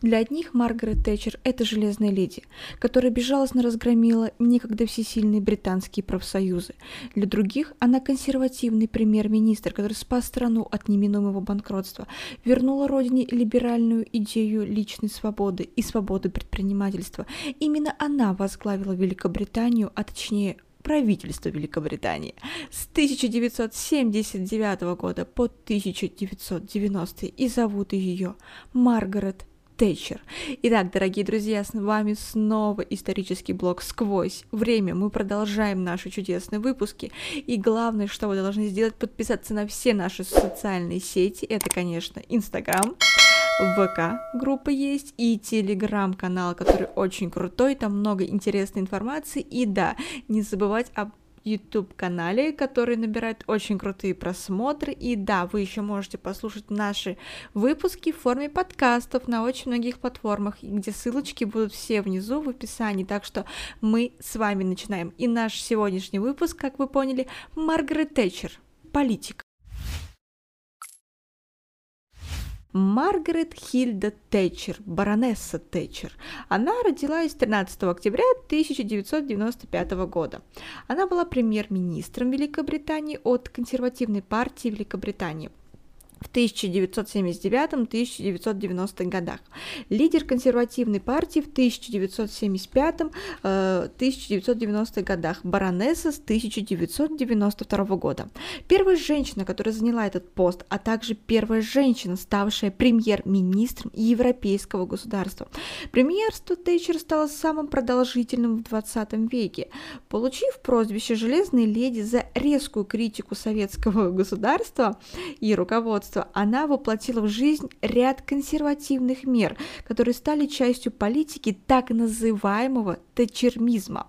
Для одних Маргарет Тэтчер – это железная леди, которая безжалостно разгромила некогда всесильные британские профсоюзы. Для других она консервативный премьер-министр, который спас страну от неминуемого банкротства, вернула родине либеральную идею личной свободы и свободы предпринимательства. Именно она возглавила Великобританию, а точнее правительство Великобритании с 1979 года по 1990 и зовут ее Маргарет Тэтчер. Итак, дорогие друзья, с вами снова исторический блог «Сквозь время». Мы продолжаем наши чудесные выпуски. И главное, что вы должны сделать, подписаться на все наши социальные сети. Это, конечно, Инстаграм, ВК группа есть и телеграм-канал, который очень крутой, там много интересной информации. И да, не забывать об YouTube-канале, который набирает очень крутые просмотры. И да, вы еще можете послушать наши выпуски в форме подкастов на очень многих платформах, где ссылочки будут все внизу в описании. Так что мы с вами начинаем. И наш сегодняшний выпуск, как вы поняли, Маргарет Тэтчер, политик. Маргарет Хильда Тэтчер, баронесса Тэтчер. Она родилась 13 октября 1995 года. Она была премьер-министром Великобритании от консервативной партии Великобритании в 1979-1990 годах. Лидер консервативной партии в 1975-1990 э, годах, баронесса с 1992 года. Первая женщина, которая заняла этот пост, а также первая женщина, ставшая премьер-министром европейского государства. Премьерство Тейчер стало самым продолжительным в 20 веке. Получив прозвище «Железной леди» за резкую критику советского государства и руководства руководства она воплотила в жизнь ряд консервативных мер, которые стали частью политики так называемого тачермизма.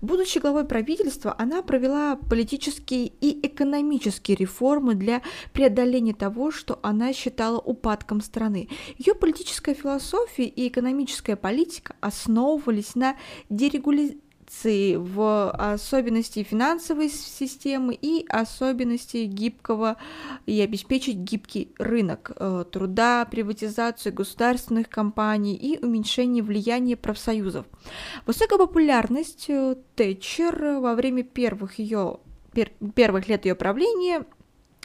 Будучи главой правительства, она провела политические и экономические реформы для преодоления того, что она считала упадком страны. Ее политическая философия и экономическая политика основывались на дерегуляции в особенности финансовой системы и особенности гибкого и обеспечить гибкий рынок э, труда, приватизацию государственных компаний и уменьшение влияния профсоюзов. Высокая популярность э, Тэтчер во время первых ее первых лет ее правления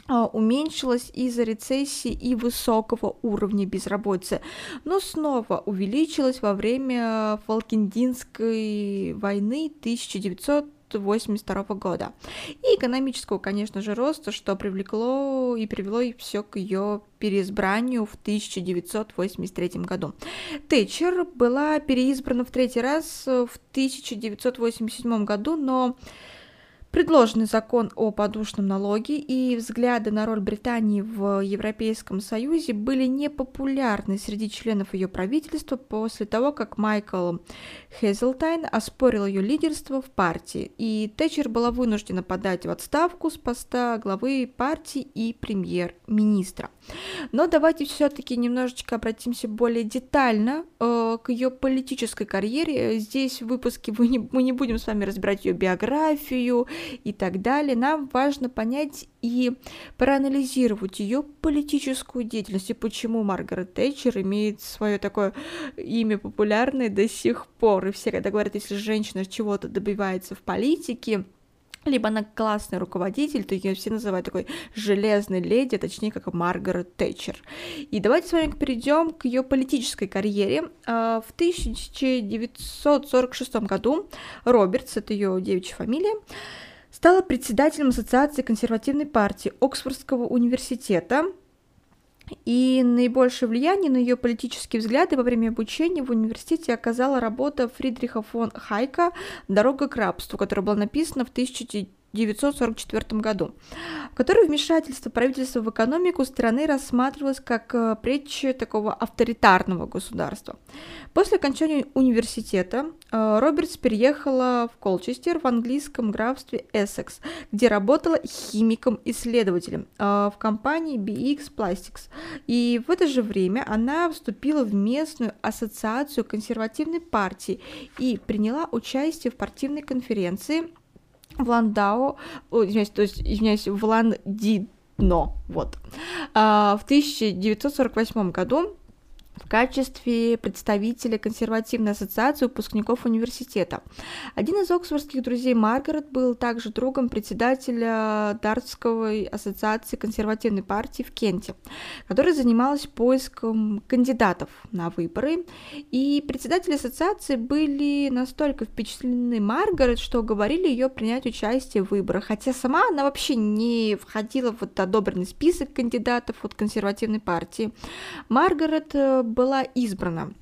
уменьшилась из-за рецессии и высокого уровня безработицы, но снова увеличилась во время Фалкендинской войны 1982 года и экономического, конечно же, роста, что привлекло и привело все к ее переизбранию в 1983 году. Тэтчер была переизбрана в третий раз в 1987 году, но Предложенный закон о подушном налоге и взгляды на роль Британии в Европейском Союзе были непопулярны среди членов ее правительства после того, как Майкл Хезелтайн оспорил ее лидерство в партии, и Тэтчер была вынуждена подать в отставку с поста главы партии и премьер-министра. Но давайте все-таки немножечко обратимся более детально э, к ее политической карьере. Здесь в выпуске мы не, мы не будем с вами разбирать ее биографию, и так далее, нам важно понять и проанализировать ее политическую деятельность и почему Маргарет Тэтчер имеет свое такое имя популярное до сих пор. И все, когда говорят, если женщина чего-то добивается в политике, либо она классный руководитель, то ее все называют такой железной леди, точнее, как Маргарет Тэтчер. И давайте с вами перейдем к ее политической карьере. А, в 1946 году Робертс, это ее девичья фамилия, стала председателем Ассоциации консервативной партии Оксфордского университета, и наибольшее влияние на ее политические взгляды во время обучения в университете оказала работа Фридриха фон Хайка «Дорога к рабству», которая была написана в 1900 1944 году, в которой вмешательство правительства в экономику страны рассматривалось как э, притча такого авторитарного государства. После окончания университета э, Робертс переехала в Колчестер в английском графстве Эссекс, где работала химиком-исследователем э, в компании BX Plastics. И в это же время она вступила в местную ассоциацию консервативной партии и приняла участие в партийной конференции в Ландау, извиняюсь, то есть, извиняюсь, в Ландидно, вот. А, в 1948 году в качестве представителя консервативной ассоциации выпускников университета. Один из оксфордских друзей Маргарет был также другом председателя Дартской ассоциации консервативной партии в Кенте, которая занималась поиском кандидатов на выборы. И председатели ассоциации были настолько впечатлены Маргарет, что говорили ее принять участие в выборах, хотя сама она вообще не входила в этот одобренный список кандидатов от консервативной партии. Маргарет э, была избрана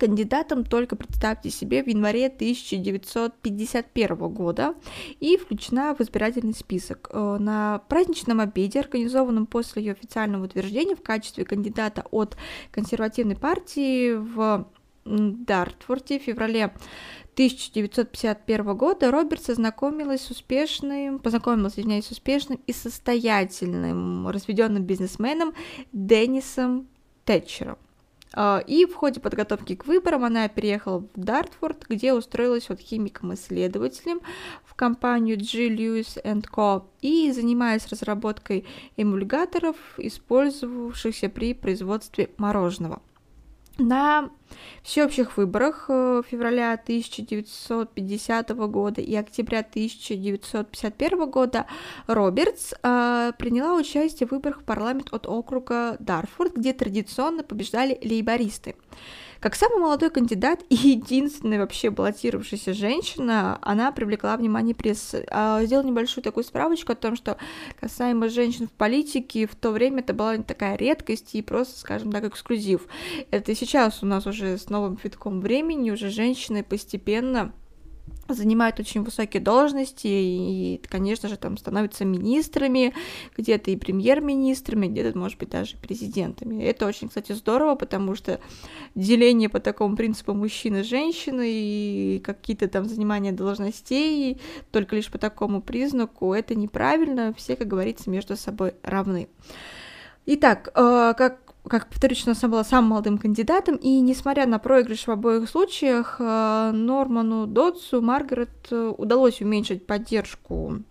кандидатом только, представьте себе, в январе 1951 года и включена в избирательный список. Э, на праздничном обеде, организованном после ее официального утверждения в качестве кандидата от консервативной партии в Дартфорте в феврале 1951 года Робертс ознакомилась с успешным, познакомилась, извиняюсь, с успешным и состоятельным разведенным бизнесменом Деннисом Тэтчером. А, и в ходе подготовки к выборам она переехала в Дартфорд, где устроилась вот химиком-исследователем в компанию G. Lewis Co. и занимаясь разработкой эмульгаторов, использовавшихся при производстве мороженого. На всеобщих выборах э, февраля 1950 года и октября 1951 года Робертс э, приняла участие в выборах в парламент от округа Дарфорд, где традиционно побеждали лейбористы. Как самый молодой кандидат и единственная вообще баллотировавшаяся женщина, она привлекла внимание прессы. А, сделал небольшую такую справочку о том, что касаемо женщин в политике, в то время это была такая редкость и просто, скажем так, эксклюзив. Это сейчас у нас уже с новым витком времени, уже женщины постепенно занимают очень высокие должности и, конечно же, там становятся министрами, где-то и премьер-министрами, где-то, может быть, даже президентами. Это очень, кстати, здорово, потому что деление по такому принципу мужчины-женщины и какие-то там занимания должностей только лишь по такому признаку, это неправильно, все, как говорится, между собой равны. Итак, э, как как повторюсь, она была самым молодым кандидатом, и несмотря на проигрыш в обоих случаях, э, Норману Дотсу Маргарет э, удалось уменьшить поддержку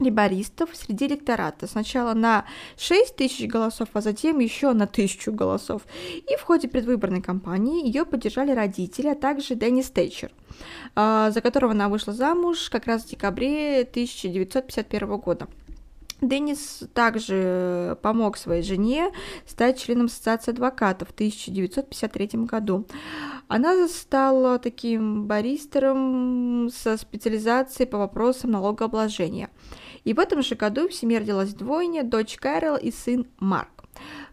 либористов среди электората. Сначала на 6 тысяч голосов, а затем еще на тысячу голосов. И в ходе предвыборной кампании ее поддержали родители, а также Деннис Тэтчер, э, за которого она вышла замуж как раз в декабре 1951 года. Деннис также помог своей жене стать членом Ассоциации адвокатов в 1953 году. Она стала таким баристером со специализацией по вопросам налогообложения. И в этом же году в семье родилась двойня, дочь Кэрол и сын Марк.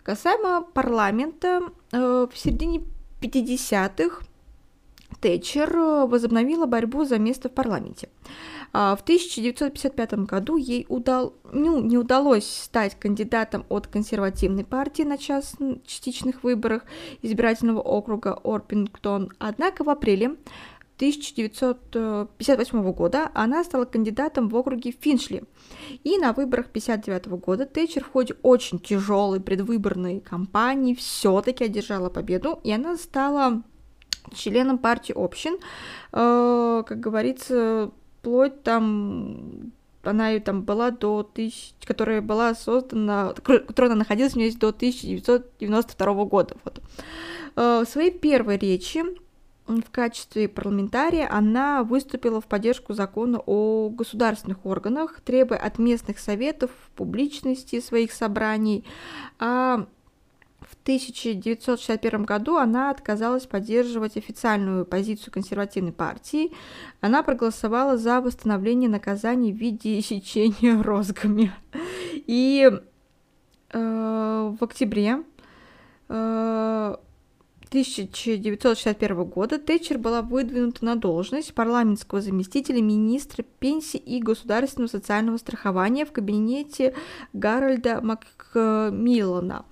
Касаемо парламента, э, в середине 50-х Тэтчер возобновила борьбу за место в парламенте. А, в 1955 году ей удал, ну, не удалось стать кандидатом от консервативной партии на час, частичных выборах избирательного округа Орпингтон, однако в апреле 1958 года она стала кандидатом в округе Финшли. И на выборах 1959 года Тэтчер в ходе очень тяжелой предвыборной кампании все-таки одержала победу, и она стала членом партии общин. Э, как говорится, вплоть там она там была до тысяч, которая была создана, которая она находилась у нее до 1992 года. Вот. Э, в своей первой речи в качестве парламентария она выступила в поддержку закона о государственных органах, требуя от местных советов публичности своих собраний, а 1961 году она отказалась поддерживать официальную позицию консервативной партии. Она проголосовала за восстановление наказаний в виде сечения розгами. И э, в октябре э, 1961 года Тэтчер была выдвинута на должность парламентского заместителя министра пенсии и государственного социального страхования в кабинете Гарольда Макмиллана.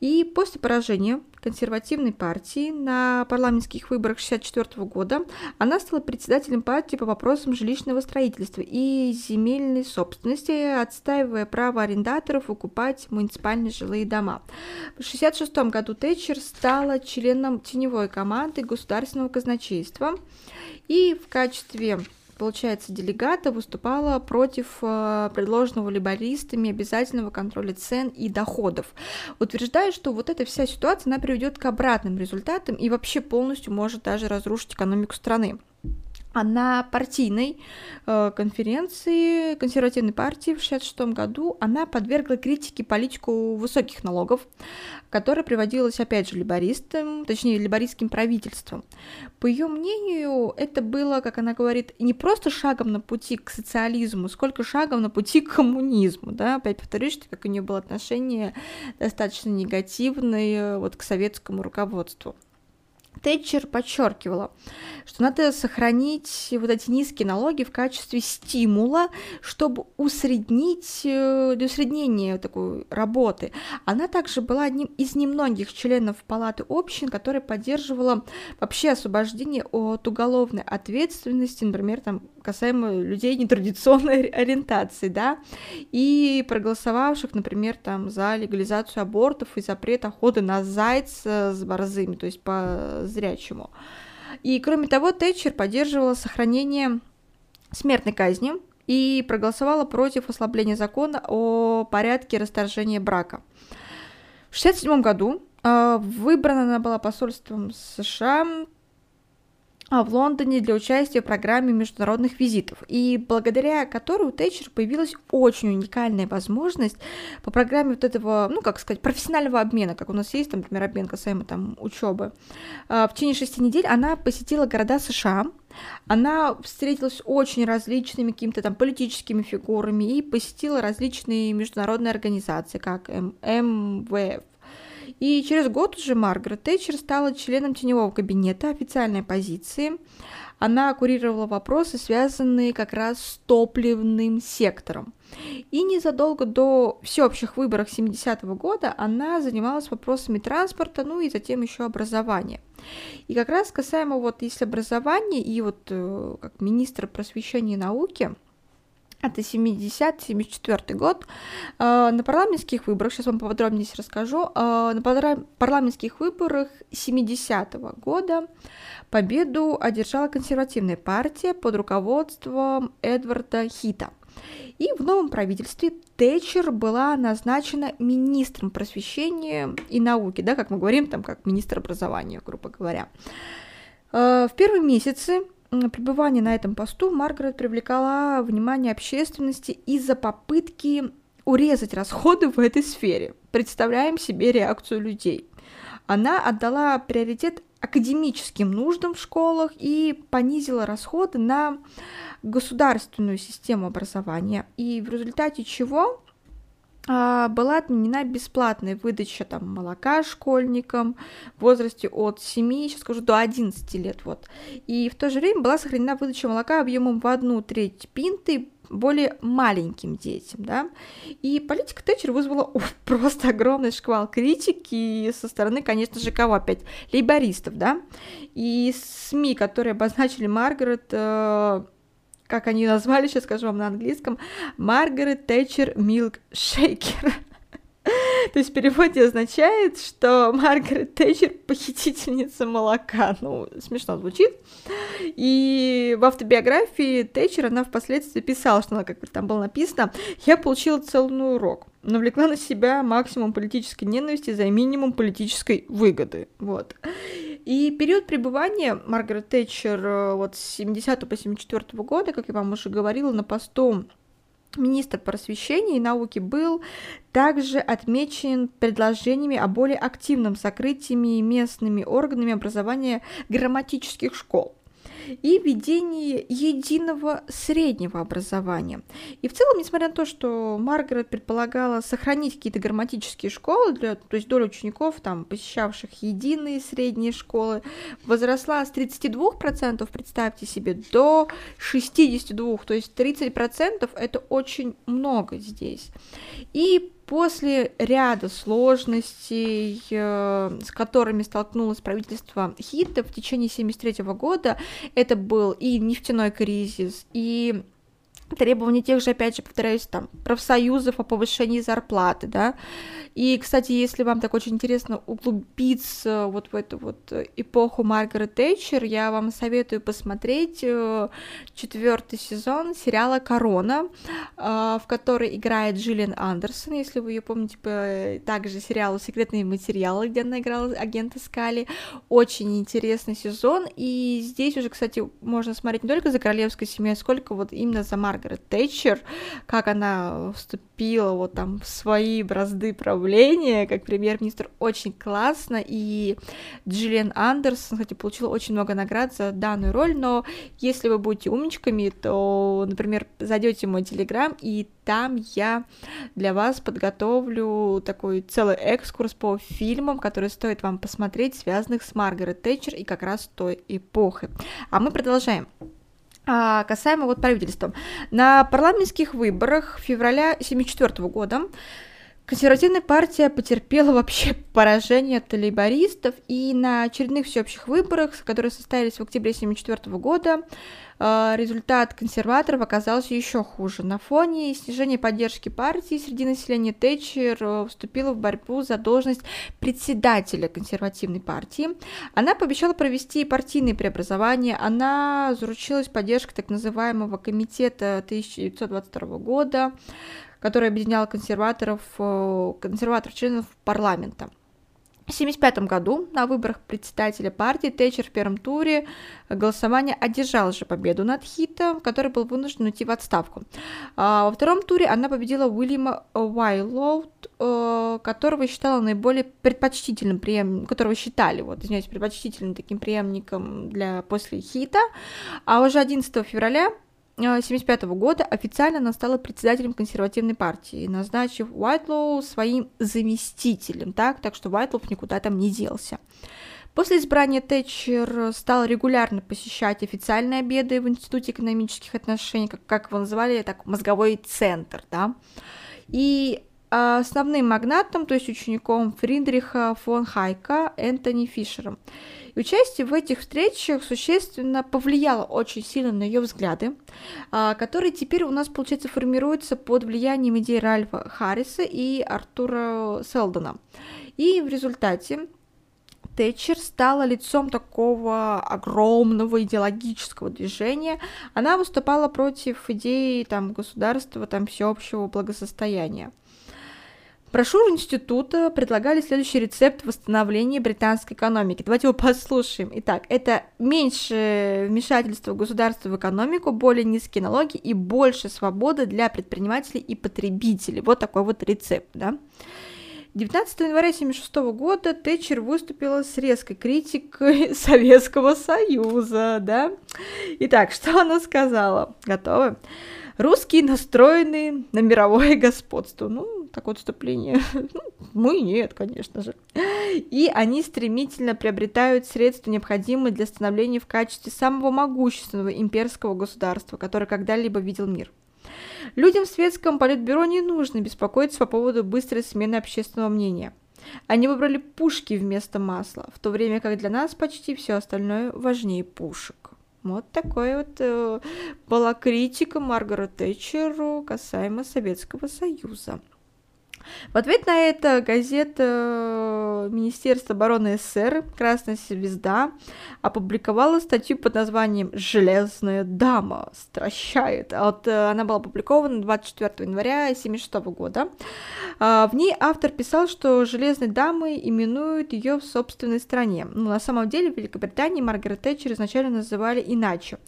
И после поражения консервативной партии на парламентских выборах 1964 года она стала председателем партии по вопросам жилищного строительства и земельной собственности, отстаивая право арендаторов выкупать муниципальные жилые дома. В 1966 году Тэтчер стала членом теневой команды государственного казначейства и в качестве получается, делегата выступала против э, предложенного либористами обязательного контроля цен и доходов, утверждая, что вот эта вся ситуация, она приведет к обратным результатам и вообще полностью может даже разрушить экономику страны а на партийной э, конференции консервативной партии в 1966 году она подвергла критике политику высоких налогов, которая приводилась, опять же, либористам, точнее, либористским правительством. По ее мнению, это было, как она говорит, не просто шагом на пути к социализму, сколько шагом на пути к коммунизму, да, опять повторюсь, что как у нее было отношение достаточно негативное вот к советскому руководству. Тэтчер подчеркивала, что надо сохранить вот эти низкие налоги в качестве стимула, чтобы усреднить, э, для усреднения такой работы. Она также была одним из немногих членов Палаты общин, которая поддерживала вообще освобождение от уголовной ответственности, например, там, касаемо людей нетрадиционной ориентации, да, и проголосовавших, например, там, за легализацию абортов и запрет охоты на зайца с борзыми, то есть по зрячему. И, кроме того, Тэтчер поддерживала сохранение смертной казни и проголосовала против ослабления закона о порядке расторжения брака. В 1967 году э, выбрана она была посольством США а, в Лондоне для участия в программе международных визитов, и благодаря которой у Тэтчер появилась очень уникальная возможность по программе вот этого, ну, как сказать, профессионального обмена, как у нас есть, там, например, обмен касаемо там учебы. А, в течение шести недель она посетила города США, она встретилась с очень различными какими-то там политическими фигурами и посетила различные международные организации, как МВФ, и через год уже Маргарет Тэтчер стала членом теневого кабинета официальной позиции. Она курировала вопросы, связанные как раз с топливным сектором. И незадолго до всеобщих выборов 70-го года она занималась вопросами транспорта, ну и затем еще образования. И как раз касаемо вот если образования и вот э, как министр просвещения и науки – это 70-74 год. А, на парламентских выборах, сейчас вам поподробнее расскажу, а, на парламентских выборах 70-го года победу одержала консервативная партия под руководством Эдварда Хита. И в новом правительстве Тэтчер была назначена министром просвещения и науки, да, как мы говорим, там, как министр образования, грубо говоря. А, в первые месяцы пребывания на этом посту Маргарет привлекала внимание общественности из-за попытки урезать расходы в этой сфере. Представляем себе реакцию людей. Она отдала приоритет академическим нуждам в школах и понизила расходы на государственную систему образования. И в результате чего была отменена бесплатная выдача там, молока школьникам в возрасте от 7, сейчас скажу, до 11 лет. Вот. И в то же время была сохранена выдача молока объемом в одну треть пинты более маленьким детям, да, и политика Тэтчер вызвала о, просто огромный шквал критики со стороны, конечно же, кого опять? Лейбористов, да, и СМИ, которые обозначили Маргарет э, как они назвали, сейчас скажу вам на английском, Маргарет Тэтчер Милк Шейкер. То есть в означает, что Маргарет Тэтчер похитительница молока. Ну, смешно звучит. И в автобиографии Тэтчер она впоследствии писала, что она, как там было написано, я получила целый урок, навлекла на себя максимум политической ненависти за минимум политической выгоды. Вот. И период пребывания Маргарет Тэтчер э, вот с 70 по 74 года, как я вам уже говорила, на посту министр просвещения и науки был также отмечен предложениями о более активном сокрытии местными органами образования грамматических школ и введение единого среднего образования. И в целом, несмотря на то, что Маргарет предполагала сохранить какие-то грамматические школы, для, то есть доля учеников, там, посещавших единые средние школы, возросла с 32%, представьте себе, до 62%, то есть 30% это очень много здесь. И После ряда сложностей, э, с которыми столкнулось правительство Хита в течение 1973 года, это был и нефтяной кризис, и требования тех же, опять же, повторяюсь, там, профсоюзов о повышении зарплаты, да, и, кстати, если вам так очень интересно углубиться вот в эту вот эпоху Маргарет Тэтчер, я вам советую посмотреть э, четвертый сезон сериала «Корона», э, в которой играет Джиллиан Андерсон, если вы ее помните, также сериалу «Секретные материалы», где она играла агента Скали, очень интересный сезон, и здесь уже, кстати, можно смотреть не только за королевской семьей, сколько вот именно за Маргарет Тэтчер, как она вступила вот там в свои бразды правления как премьер-министр, очень классно, и Джиллиан Андерсон, кстати, получила очень много наград за данную роль, но если вы будете умничками, то, например, зайдете в мой телеграм, и там я для вас подготовлю такой целый экскурс по фильмам, которые стоит вам посмотреть, связанных с Маргарет Тэтчер и как раз той эпохой. А мы продолжаем. А, касаемо вот правительства. На парламентских выборах февраля 1974 года Консервативная партия потерпела вообще поражение от лейбористов, и на очередных всеобщих выборах, которые состоялись в октябре 1974 года, результат консерваторов оказался еще хуже. На фоне снижения поддержки партии среди населения Тэтчер э, вступила в борьбу за должность председателя консервативной партии. Она пообещала провести партийные преобразования, она заручилась поддержкой так называемого комитета 1922 года, который объединял консерваторов, э, консерваторов-членов парламента. В 1975 году на выборах председателя партии Тэтчер в первом туре голосования одержала же победу над Хитом, который был вынужден уйти в отставку. А во втором туре она победила Уильяма Уайлоуд, э, которого считала наиболее предпочтительным преемником, которого считали, вот, извиняюсь, предпочтительным таким преемником для после Хита. А уже 11 февраля 1975 года официально она стала председателем консервативной партии, назначив Уайтлоу своим заместителем, так, так что Уайтлоу никуда там не делся. После избрания Тэтчер стал регулярно посещать официальные обеды в Институте экономических отношений, как, как его называли, так, мозговой центр, да, и основным магнатом, то есть учеником Фридриха фон Хайка Энтони Фишером. И участие в этих встречах существенно повлияло очень сильно на ее взгляды, а, которые теперь у нас, получается, формируются под влиянием идей Ральфа Харриса и Артура Селдона. И в результате Тэтчер стала лицом такого огромного идеологического движения. Она выступала против идеи там, государства, там, всеобщего благосостояния. Брошюру института предлагали следующий рецепт восстановления британской экономики. Давайте его послушаем. Итак, это меньше вмешательства государства в экономику, более низкие налоги и больше свободы для предпринимателей и потребителей. Вот такой вот рецепт, да. 19 января 1976 года Тэтчер выступила с резкой критикой Советского Союза, да. Итак, что она сказала? Готовы? Русские настроены на мировое господство. Ну, такое отступление. Ну, мы нет, конечно же. И они стремительно приобретают средства, необходимые для становления в качестве самого могущественного имперского государства, которое когда-либо видел мир. Людям в светском политбюро не нужно беспокоиться по поводу быстрой смены общественного мнения. Они выбрали пушки вместо масла, в то время как для нас почти все остальное важнее пушек. Вот такой вот э, была критика Маргарет Тэтчеру касаемо Советского Союза. В ответ на это газета э, Министерства обороны СССР «Красная звезда» опубликовала статью под названием «Железная дама стращает». Вот э, она была опубликована 24 января 1976 года. А, в ней автор писал, что «Железной дамой» именуют ее в собственной стране. Ну, на самом деле в Великобритании Маргарет Тэтчер изначально называли иначе.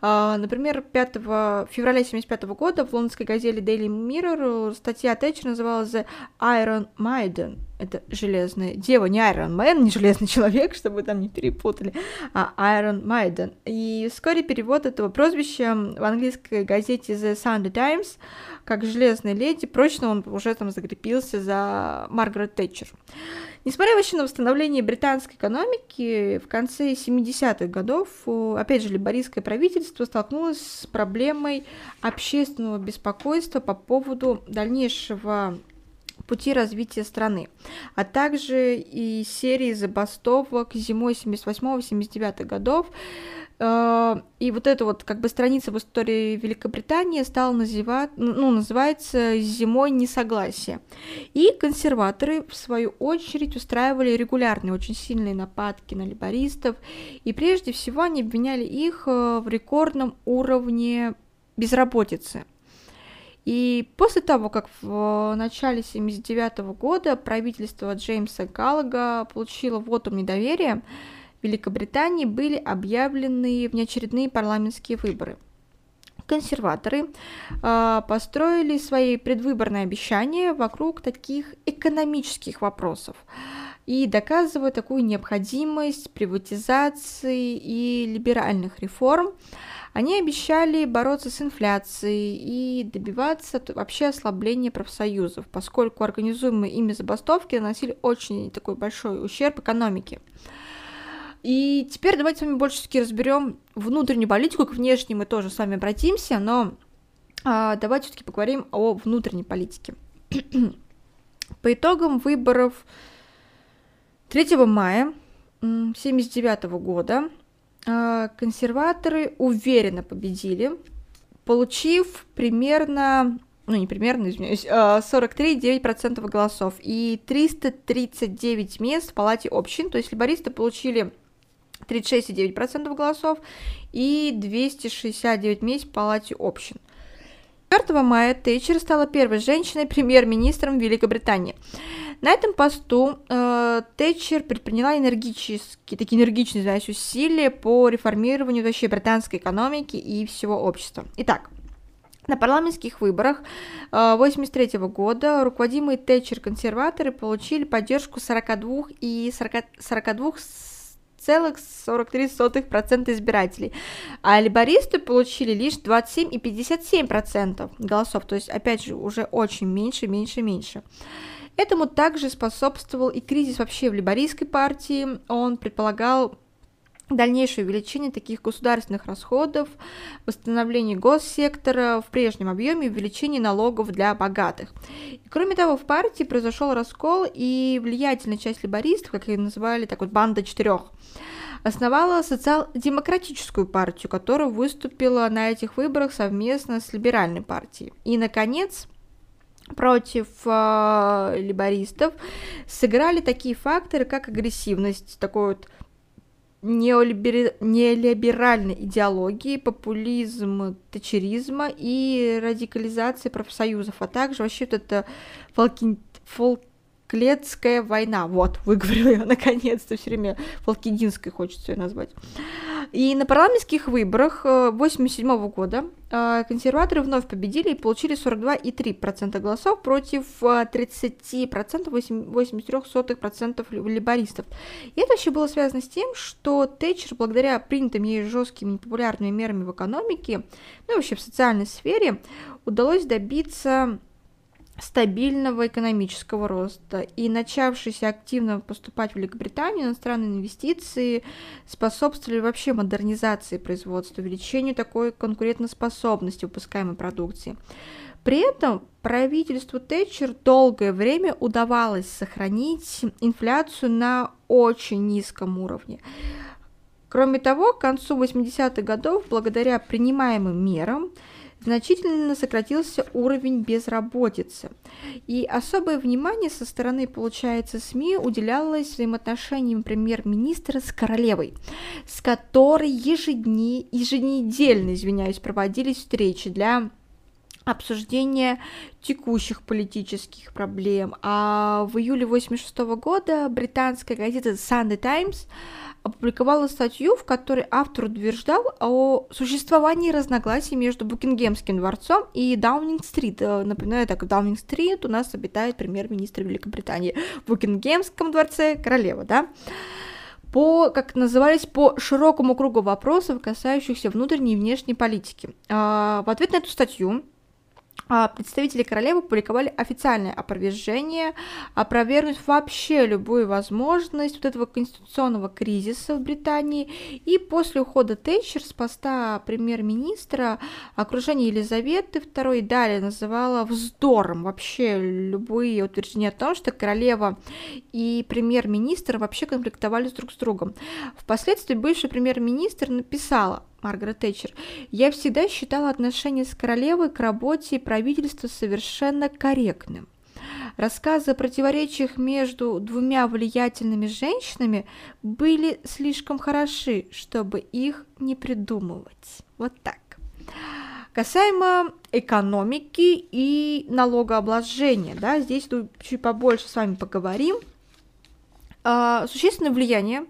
А, например, 5 февраля 1975 года в лондонской газете Daily Mirror статья Тэтчер называлась «The Iron Maiden, это железная дева, не Iron Man, не железный человек, чтобы там не перепутали, а Iron Maiden. И вскоре перевод этого прозвища в английской газете The Sunday Times как «Железная леди», прочно он уже там закрепился за Маргарет Тэтчер. Несмотря вообще на восстановление британской экономики, в конце 70-х годов, опять же, либорийское правительство столкнулось с проблемой общественного беспокойства по поводу дальнейшего пути развития страны, а также и серии забастовок зимой 78-79 годов. Э, и вот эта вот как бы страница в истории Великобритании стала называть, ну, называется «Зимой несогласия». И консерваторы, в свою очередь, устраивали регулярные, очень сильные нападки на либористов, и прежде всего они обвиняли их э, в рекордном уровне безработицы – и после того, как в начале 1979 года правительство Джеймса Галлага получило вотум недоверия, в Великобритании были объявлены внеочередные парламентские выборы. Консерваторы э, построили свои предвыборные обещания вокруг таких экономических вопросов и доказывая такую необходимость приватизации и либеральных реформ, они обещали бороться с инфляцией и добиваться вообще ослабления профсоюзов, поскольку организуемые ими забастовки наносили очень такой большой ущерб экономике. И теперь давайте с вами больше таки разберем внутреннюю политику, к внешней мы тоже с вами обратимся, но а, давайте все-таки поговорим о внутренней политике. По итогам выборов 3 мая 1979 года консерваторы уверенно победили, получив примерно, ну не примерно, извиняюсь, 43,9% а, голосов и 339 мест в палате общин, то есть либористы получили 36,9% голосов и 269 мест в палате общин. 4 мая Тэтчер стала первой женщиной премьер-министром Великобритании. На этом посту э, Тэтчер предприняла энергические, такие энергичные, знаешь, усилия по реформированию вообще британской экономики и всего общества. Итак, на парламентских выборах 1983 э, года руководимые Тэтчер консерваторы получили поддержку 42 и 40, 42 целых 43% избирателей, а либористы получили лишь 27 и 57% голосов, то есть, опять же, уже очень меньше, меньше, меньше. Этому также способствовал и кризис вообще в либорийской партии. Он предполагал дальнейшее увеличение таких государственных расходов, восстановление госсектора в прежнем объеме увеличение налогов для богатых. И, кроме того, в партии произошел раскол, и влиятельная часть либористов, как их называли, так вот, банда четырех, основала социал-демократическую партию, которая выступила на этих выборах совместно с либеральной партией. И, наконец, против э, либористов сыграли такие факторы, как агрессивность, такой вот неолибери... неолиберальной идеологии, популизм тачеризма и радикализация профсоюзов, а также вообще вот это фолки... фолк Клетская война. Вот, выговорила я наконец-то, все время Фолкидинской хочется ее назвать. И на парламентских выборах 1987 э, года э, консерваторы вновь победили и получили 42,3% голосов против 30%, 83% либористов. И это еще было связано с тем, что Тэтчер, благодаря принятым ей жесткими непопулярными мерами в экономике, ну и вообще в социальной сфере, удалось добиться стабильного экономического роста и начавшиеся активно поступать в Великобританию иностранные инвестиции способствовали вообще модернизации производства, увеличению такой конкурентоспособности выпускаемой продукции. При этом правительству Тэтчер долгое время удавалось сохранить инфляцию на очень низком уровне. Кроме того, к концу 80-х годов, благодаря принимаемым мерам, значительно сократился уровень безработицы. И особое внимание со стороны, получается, СМИ уделялось взаимоотношениям премьер-министра с королевой, с которой ежедни, еженедельно, извиняюсь, проводились встречи для обсуждения текущих политических проблем. А в июле 1986 года британская газета Sunday Times опубликовала статью, в которой автор утверждал о существовании разногласий между Букингемским дворцом и Даунинг-стрит. Э, напоминаю, так, Даунинг-стрит у нас обитает премьер-министр Великобритании. В Букингемском дворце королева, да? по, как назывались, по широкому кругу вопросов, касающихся внутренней и внешней политики. А, в ответ на эту статью представители королевы публиковали официальное опровержение, опровергнуть вообще любую возможность вот этого конституционного кризиса в Британии. И после ухода Тэтчер с поста премьер-министра окружение Елизаветы II далее называло вздором вообще любые утверждения о том, что королева и премьер-министр вообще конфликтовали друг с другом. Впоследствии бывший премьер-министр написала Маргарет Тэтчер, я всегда считала отношение с королевой к работе правительства совершенно корректным. Рассказы о противоречиях между двумя влиятельными женщинами были слишком хороши, чтобы их не придумывать. Вот так. Касаемо экономики и налогообложения, да, здесь тут чуть побольше с вами поговорим. А, существенное влияние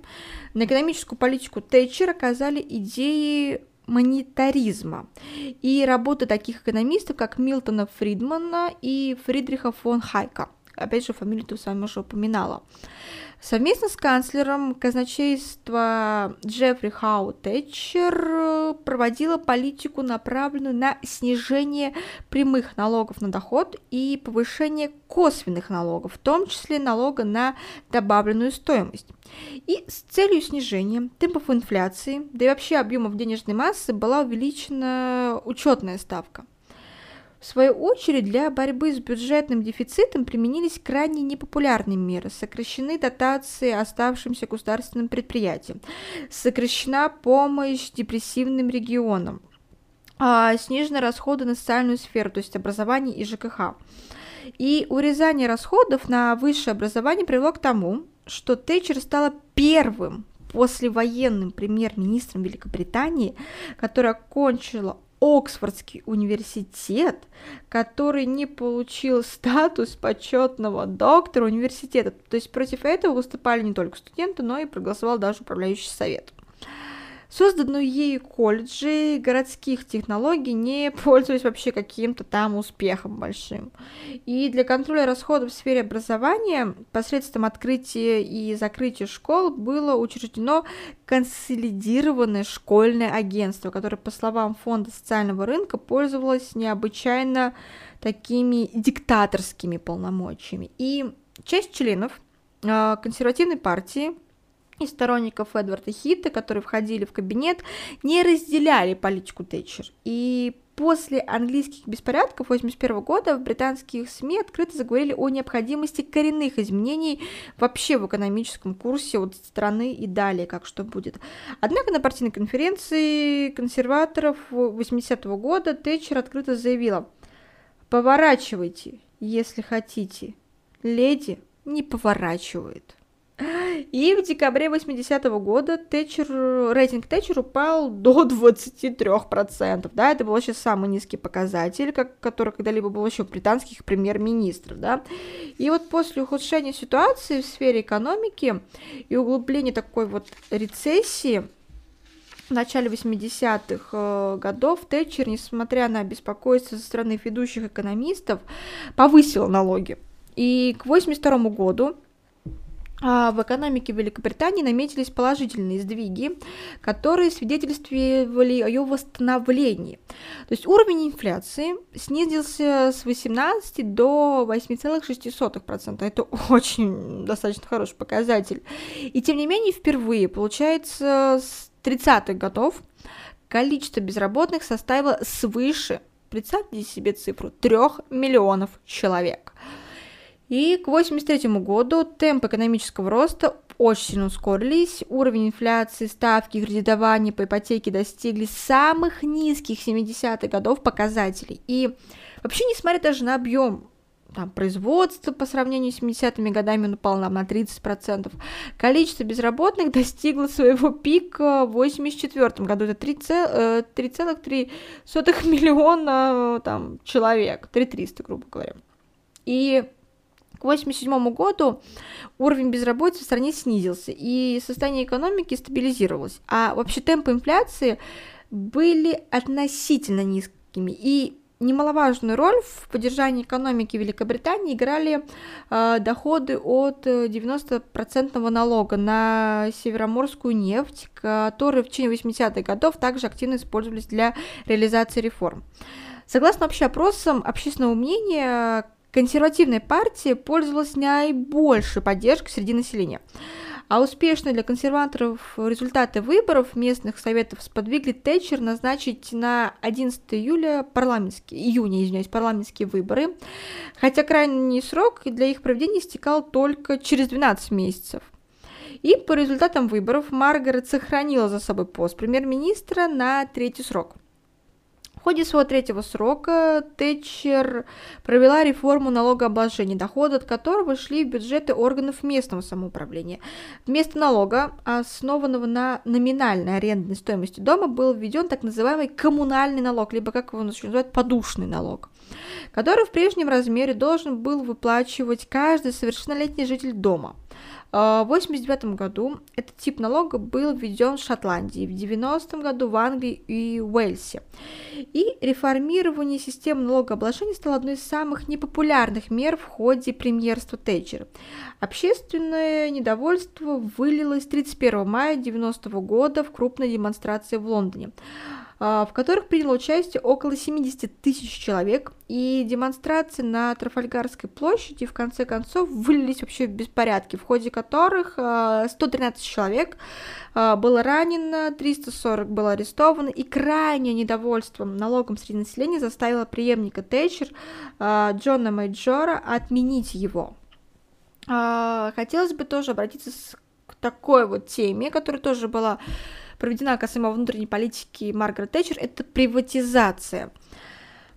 на экономическую политику Тэтчер оказали идеи монетаризма и работы таких экономистов, как Милтона Фридмана и Фридриха фон Хайка. Опять же, фамилию ты с уже упоминала. Совместно с канцлером казначейства Джеффри Хау Тэтчер проводила политику, направленную на снижение прямых налогов на доход и повышение косвенных налогов, в том числе налога на добавленную стоимость. И с целью снижения темпов инфляции, да и вообще объемов денежной массы была увеличена учетная ставка – в свою очередь, для борьбы с бюджетным дефицитом применились крайне непопулярные меры. Сокращены дотации оставшимся государственным предприятиям, сокращена помощь депрессивным регионам, а, снижены расходы на социальную сферу, то есть образование и ЖКХ. И урезание расходов на высшее образование привело к тому, что Тэтчер стала первым послевоенным премьер-министром Великобритании, которая окончила Оксфордский университет, который не получил статус почетного доктора университета. То есть против этого выступали не только студенты, но и проголосовал даже управляющий совет. Созданные ею колледжи городских технологий не пользовались вообще каким-то там успехом большим. И для контроля расходов в сфере образования посредством открытия и закрытия школ было учреждено консолидированное школьное агентство, которое, по словам Фонда социального рынка, пользовалось необычайно такими диктаторскими полномочиями. И часть членов а, консервативной партии и сторонников Эдварда Хита, которые входили в кабинет, не разделяли политику Тэтчер. И после английских беспорядков 1981 года в британских СМИ открыто заговорили о необходимости коренных изменений вообще в экономическом курсе от страны и далее, как что будет. Однако на партийной конференции консерваторов 80-го года Тэтчер открыто заявила «Поворачивайте, если хотите, леди не поворачивает». И в декабре 80-го года Тэтчер, рейтинг Тэтчер упал до 23%. Да, это был вообще самый низкий показатель, как, который когда-либо был еще британских премьер-министров. Да. И вот после ухудшения ситуации в сфере экономики и углубления такой вот рецессии, в начале 80-х э, годов Тэтчер, несмотря на беспокойство со стороны ведущих экономистов, повысила налоги. И к 82 году в экономике Великобритании наметились положительные сдвиги, которые свидетельствовали о ее восстановлении. То есть уровень инфляции снизился с 18 до 8,6%. Это очень достаточно хороший показатель. И тем не менее, впервые, получается, с 30-х годов количество безработных составило свыше, представьте себе цифру, 3 миллионов человек. И к 1983 году темп экономического роста очень сильно ускорились, уровень инфляции, ставки кредитования по ипотеке достигли самых низких 70-х годов показателей. И вообще, несмотря даже на объем там, производство по сравнению с 70-ми годами он упал нам на 30%. Количество безработных достигло своего пика в 84 году. Это 3,3 э, миллиона там, человек, 3300, грубо говоря. И к 1987 году уровень безработицы в стране снизился, и состояние экономики стабилизировалось. А вообще темпы инфляции были относительно низкими, и немаловажную роль в поддержании экономики Великобритании играли э, доходы от 90% налога на североморскую нефть, которые в течение 80-х годов также активно использовались для реализации реформ. Согласно общеопросам общественного мнения, консервативная партия пользовалась наибольшей поддержкой среди населения. А успешные для консерваторов результаты выборов местных советов сподвигли Тэтчер назначить на 11 июля парламентские, июня, извиняюсь, парламентские выборы, хотя крайний срок для их проведения истекал только через 12 месяцев. И по результатам выборов Маргарет сохранила за собой пост премьер-министра на третий срок – ходе своего третьего срока Тэтчер провела реформу налогообложения, доходы от которого шли в бюджеты органов местного самоуправления. Вместо налога, основанного на номинальной арендной стоимости дома, был введен так называемый коммунальный налог, либо, как его еще называют, подушный налог который в прежнем размере должен был выплачивать каждый совершеннолетний житель дома – в 1989 году этот тип налога был введен в Шотландии, в 90 году в Англии и Уэльсе. И реформирование системы налогообложения стало одной из самых непопулярных мер в ходе премьерства Тэтчера. Общественное недовольство вылилось 31 мая 1990 года в крупной демонстрации в Лондоне. А, в которых приняло участие около 70 тысяч человек, и демонстрации на Трафальгарской площади в конце концов вылились вообще в беспорядки, в ходе которых 113 а, человек а, было ранено, 340 было арестовано, и крайнее недовольство налогом среди населения заставило преемника Тэтчер Джона Майджора отменить его. Хотелось бы тоже обратиться к такой вот теме, которая тоже была проведена касаемо внутренней политики Маргарет Тэтчер, это приватизация.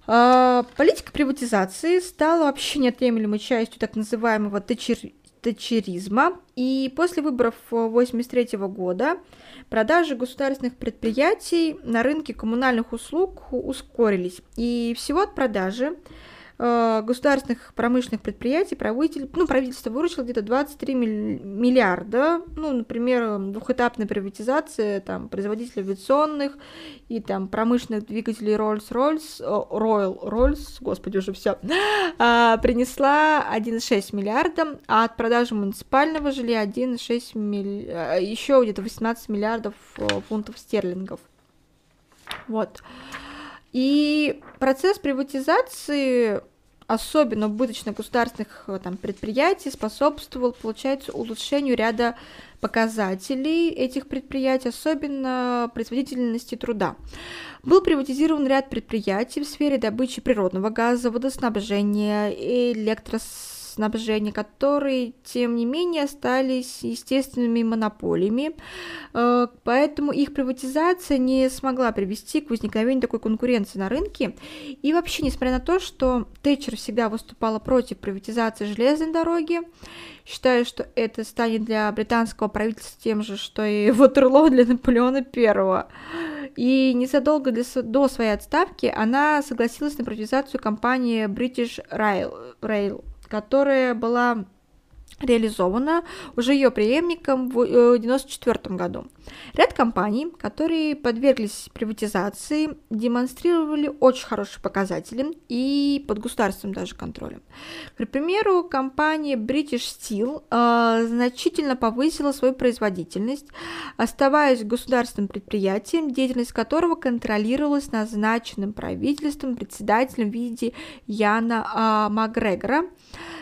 А, политика приватизации стала вообще неотъемлемой частью так называемого тэтчер... тэтчеризма, и после выборов 1983 года продажи государственных предприятий на рынке коммунальных услуг ускорились, и всего от продажи Э, государственных промышленных предприятий правитель, ну, правительство выручило где-то 23 миллиарда, ну, например, двухэтапная приватизация там, производителей авиационных и там промышленных двигателей Rolls-Royce, Royal Rolls, господи, уже все, а, принесла 1,6 миллиарда, а от продажи муниципального жилья 1,6 миллиарда, еще где-то 18 миллиардов э, фунтов стерлингов. Вот. И процесс приватизации особенно убыточных государственных э, там, предприятий способствовал, получается, улучшению ряда показателей этих предприятий, особенно производительности труда. Был приватизирован ряд предприятий в сфере добычи природного газа, водоснабжения, электросвета, снабжения, которые, тем не менее, остались естественными монополиями, э, поэтому их приватизация не смогла привести к возникновению такой конкуренции на рынке. И вообще, несмотря на то, что Тэтчер всегда выступала против приватизации железной дороги, считаю, что это станет для британского правительства тем же, что и Ватерлоо для Наполеона Первого. И незадолго до своей отставки она согласилась на приватизацию компании British Rail, Rail которая была реализована уже ее преемником в 1994 э, году. Ряд компаний, которые подверглись приватизации, демонстрировали очень хорошие показатели и под государственным даже контролем. К примеру, компания British Steel э, значительно повысила свою производительность, оставаясь государственным предприятием, деятельность которого контролировалась назначенным правительством председателем в виде Яна э, Макгрегора,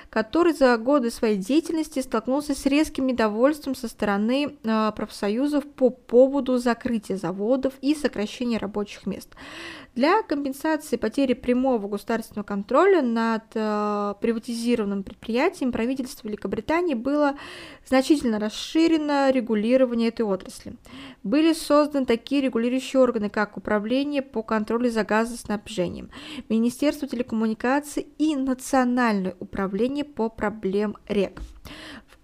который за годы своей деятельности столкнулся с резким недовольством со стороны э, профсоюзов по поводу закрытия заводов и сокращения рабочих мест. Для компенсации потери прямого государственного контроля над э, приватизированным предприятием правительство Великобритании было значительно расширено регулирование этой отрасли. Были созданы такие регулирующие органы, как Управление по контролю за газоснабжением, Министерство телекоммуникаций и Национальное управление по проблем рек.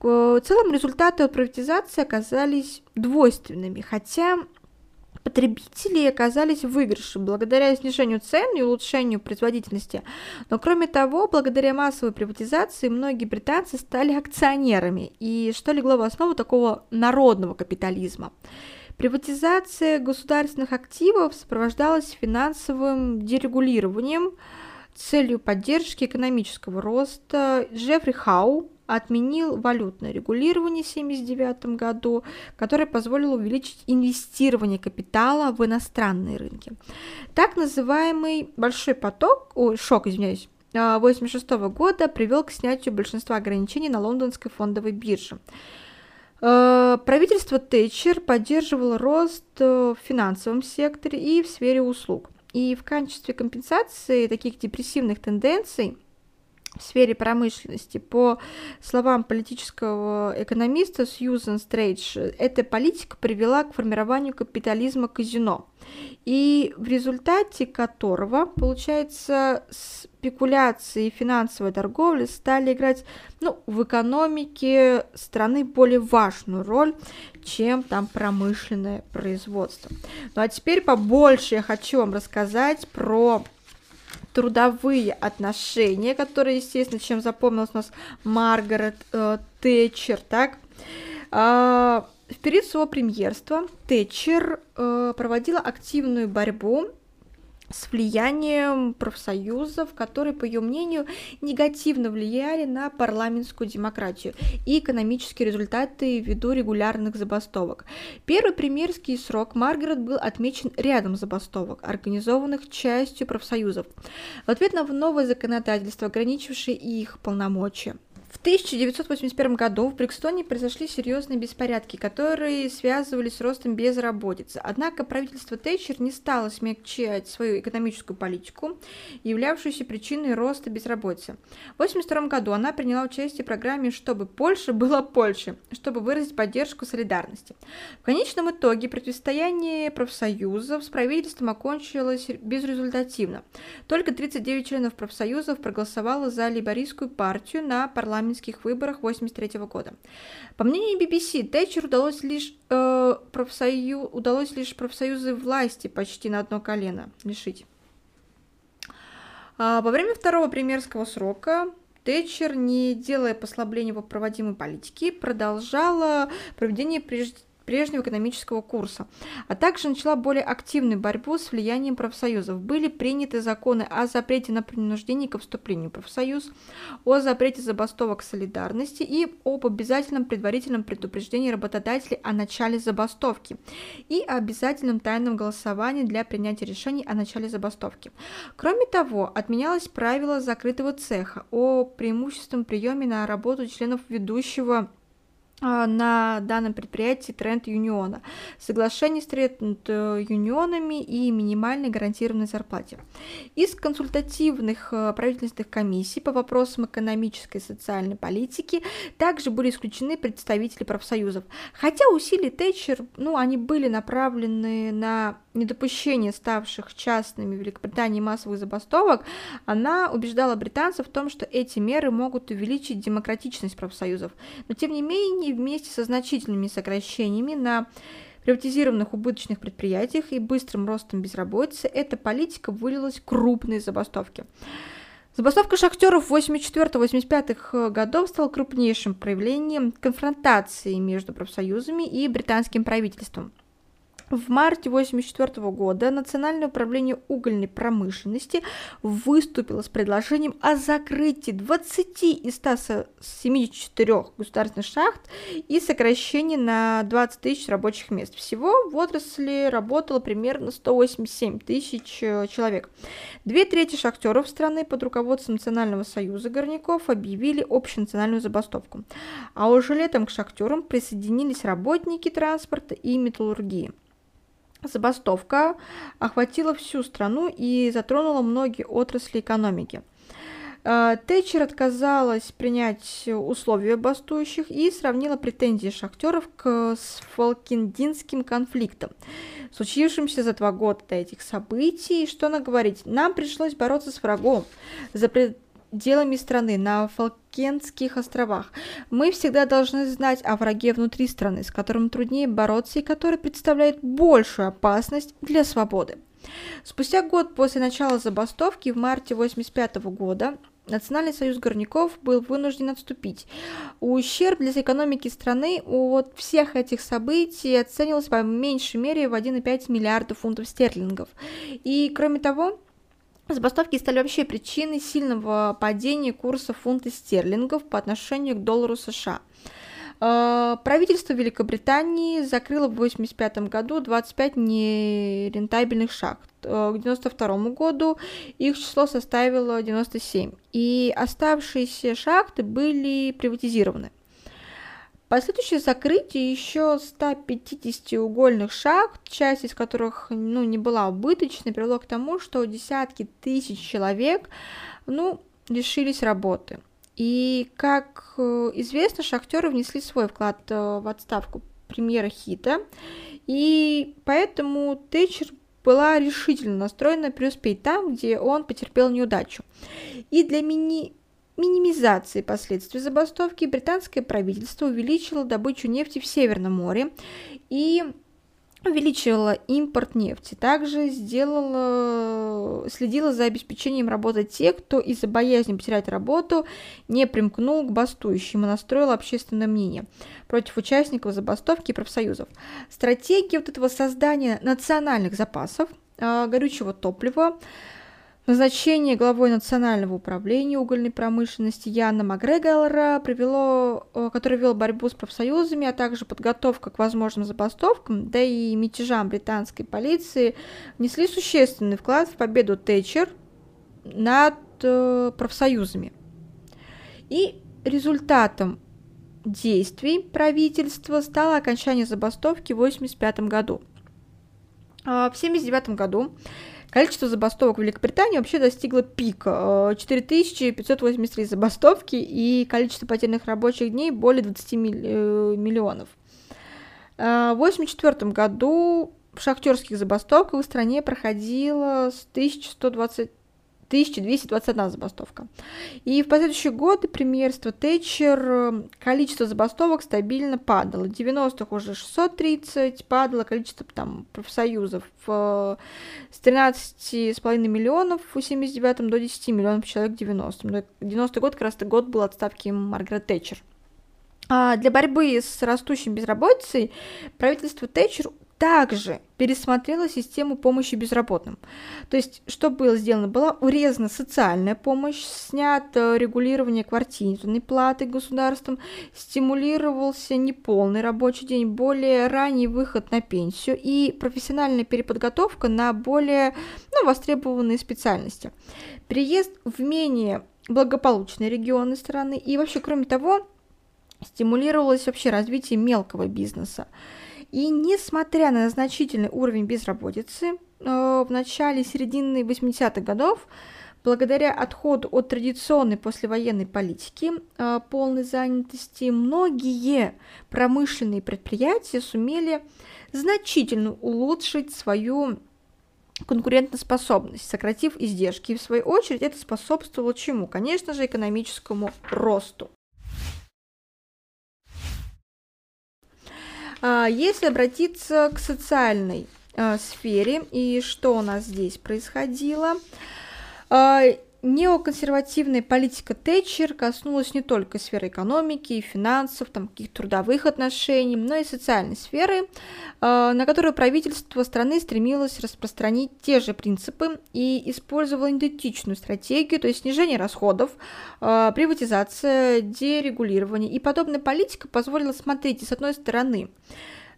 В целом результаты от приватизации оказались двойственными, хотя потребители оказались в выигрыше благодаря снижению цен и улучшению производительности. Но кроме того, благодаря массовой приватизации многие британцы стали акционерами и что легло в основу такого народного капитализма. Приватизация государственных активов сопровождалась финансовым дерегулированием, целью поддержки экономического роста. Джеффри Хау, отменил валютное регулирование в 1979 году, которое позволило увеличить инвестирование капитала в иностранные рынки. Так называемый большой поток, ой, шок, извиняюсь, 1986 года привел к снятию большинства ограничений на лондонской фондовой бирже. Э, правительство Тэтчер поддерживало рост э, в финансовом секторе и в сфере услуг. И в качестве компенсации таких депрессивных тенденций в сфере промышленности. По словам политического экономиста Сьюзен Стрейдж, эта политика привела к формированию капитализма казино, и в результате которого, получается, спекуляции и финансовая торговля стали играть ну, в экономике страны более важную роль, чем там промышленное производство. Ну а теперь побольше я хочу вам рассказать про трудовые отношения, которые, естественно, чем запомнилась у нас Маргарет э, Тэтчер, так? Э, в период своего премьерства Тэтчер э, проводила активную борьбу с влиянием профсоюзов, которые, по ее мнению, негативно влияли на парламентскую демократию и экономические результаты ввиду регулярных забастовок. Первый премьерский срок Маргарет был отмечен рядом забастовок, организованных частью профсоюзов, в ответ на новое законодательство, ограничившее их полномочия. В 1981 году в Брикстоне произошли серьезные беспорядки, которые связывались с ростом безработицы. Однако правительство Тэтчер не стало смягчать свою экономическую политику, являвшуюся причиной роста безработицы. В 1982 году она приняла участие в программе «Чтобы Польша была Польше», чтобы выразить поддержку солидарности. В конечном итоге противостояние профсоюзов с правительством окончилось безрезультативно. Только 39 членов профсоюзов проголосовало за либористскую партию на парламент парламентских выборах 1983 года. По мнению BBC, Тэтчер удалось лишь, э, профсою... удалось лишь профсоюзы власти почти на одно колено лишить. А во время второго премьерского срока Тэтчер, не делая послабления в проводимой политике, продолжала проведение прежде прежнего экономического курса, а также начала более активную борьбу с влиянием профсоюзов. Были приняты законы о запрете на принуждение к вступлению в профсоюз, о запрете забастовок солидарности и об обязательном предварительном предупреждении работодателей о начале забастовки и о обязательном тайном голосовании для принятия решений о начале забастовки. Кроме того, отменялось правило закрытого цеха о преимущественном приеме на работу членов ведущего на данном предприятии тренд юниона, соглашение с тренд э, юнионами и минимальной гарантированной зарплате. Из консультативных э, правительственных комиссий по вопросам экономической и социальной политики также были исключены представители профсоюзов. Хотя усилия Тэтчер, ну, они были направлены на недопущение ставших частными в Великобритании массовых забастовок, она убеждала британцев в том, что эти меры могут увеличить демократичность профсоюзов. Но тем не менее, вместе со значительными сокращениями на приватизированных убыточных предприятиях и быстрым ростом безработицы эта политика вылилась в крупные забастовки. Забастовка шахтеров 84-85 годов стала крупнейшим проявлением конфронтации между профсоюзами и британским правительством. В марте 1984 года Национальное управление угольной промышленности выступило с предложением о закрытии 20 из 174 государственных шахт и сокращении на 20 тысяч рабочих мест. Всего в отрасли работало примерно 187 тысяч человек. Две трети шахтеров страны под руководством Национального союза горняков объявили общенациональную забастовку. А уже летом к шахтерам присоединились работники транспорта и металлургии. Забастовка охватила всю страну и затронула многие отрасли экономики. Э, Тэтчер отказалась принять условия бастующих и сравнила претензии шахтеров к с Фолкендинским конфликтом, случившимся за два года до этих событий. Что она говорит? Нам пришлось бороться с врагом за делами страны на Фолкенских островах. Мы всегда должны знать о враге внутри страны, с которым труднее бороться и который представляет большую опасность для свободы. Спустя год после начала забастовки в марте 1985 года Национальный союз горняков был вынужден отступить. Ущерб для экономики страны от всех этих событий оценивался по меньшей мере в 1,5 миллиарда фунтов стерлингов. И кроме того, Забастовки стали вообще причиной сильного падения курса фунта стерлингов по отношению к доллару США. Э, правительство Великобритании закрыло в 1985 году 25 нерентабельных шахт. Э, к 1992 году их число составило 97, и оставшиеся шахты были приватизированы. Последующее закрытие еще 150 угольных шахт, часть из которых ну, не была убыточной, привело к тому, что десятки тысяч человек ну, лишились работы. И, как э, известно, шахтеры внесли свой вклад э, в отставку премьера Хита, и поэтому Тэтчер была решительно настроена преуспеть там, где он потерпел неудачу. И для мини минимизации последствий забастовки британское правительство увеличило добычу нефти в Северном море и увеличивала импорт нефти. Также сделала, следила за обеспечением работы тех, кто из-за боязни потерять работу не примкнул к бастующим и настроил общественное мнение против участников забастовки и профсоюзов. Стратегия вот этого создания национальных запасов э, горючего топлива Назначение главой Национального управления угольной промышленности Яна Макгрегора привело, э, который вел борьбу с профсоюзами, а также подготовка к возможным забастовкам, да и мятежам британской полиции, внесли существенный вклад в победу Тэтчер над э, профсоюзами. И результатом действий правительства стало окончание забастовки в 1985 году. А в 1979 году Количество забастовок в Великобритании вообще достигло пика. 4583 э, забастовки и количество потерянных рабочих дней более 20 э, миллионов. Э, в 1984 году в шахтерских забастовках в стране проходило 1120 1221 забастовка. И в последующие годы премьерства Тэтчер э, количество забастовок стабильно падало. В 90-х уже 630, падало количество там профсоюзов в, с 13,5 миллионов в 79-м до 10 миллионов человек в 90-м. 90-й год как раз год был отставки Маргарет Тэтчер. А для борьбы с растущей безработицей правительство Тэтчер также пересмотрела систему помощи безработным. То есть, что было сделано? Была урезана социальная помощь, снято регулирование квартирной платы государством, стимулировался неполный рабочий день, более ранний выход на пенсию и профессиональная переподготовка на более ну, востребованные специальности. Приезд в менее благополучные регионы страны и вообще, кроме того, стимулировалось вообще развитие мелкого бизнеса. И несмотря на значительный уровень безработицы, э, в начале середины 80-х годов, благодаря отходу от традиционной послевоенной политики э, полной занятости, многие промышленные предприятия сумели значительно улучшить свою конкурентоспособность, сократив издержки. И в свою очередь это способствовало чему? Конечно же, экономическому росту. Если обратиться к социальной а, сфере и что у нас здесь происходило, а, неоконсервативная политика Тэтчер коснулась не только сферы экономики и финансов, там, каких-то трудовых отношений, но и социальной сферы, на которую правительство страны стремилось распространить те же принципы и использовало идентичную стратегию, то есть снижение расходов, приватизация, дерегулирование. И подобная политика позволила, смотрите, с одной стороны,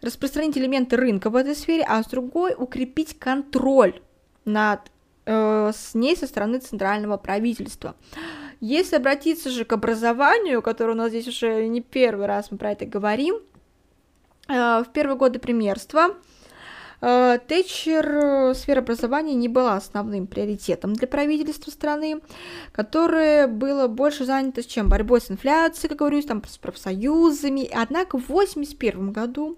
распространить элементы рынка в этой сфере, а с другой укрепить контроль над э, с ней со стороны центрального правительства. Если обратиться же к образованию, которое у нас здесь уже не первый раз мы про это говорим, э, в первые годы премьерства э, Тэтчер э, сфера образования не была основным приоритетом для правительства страны, которое было больше занято чем борьбой с инфляцией, как говорю, там, с профсоюзами. Однако в 1981 году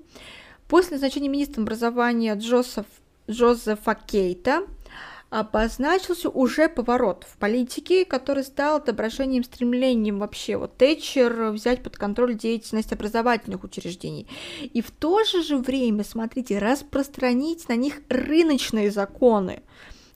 После назначения министром образования Джозеф, Джозефа Кейта обозначился уже поворот в политике, который стал отображением стремлением вообще вот Тэтчер взять под контроль деятельность образовательных учреждений. И в то же же время, смотрите, распространить на них рыночные законы,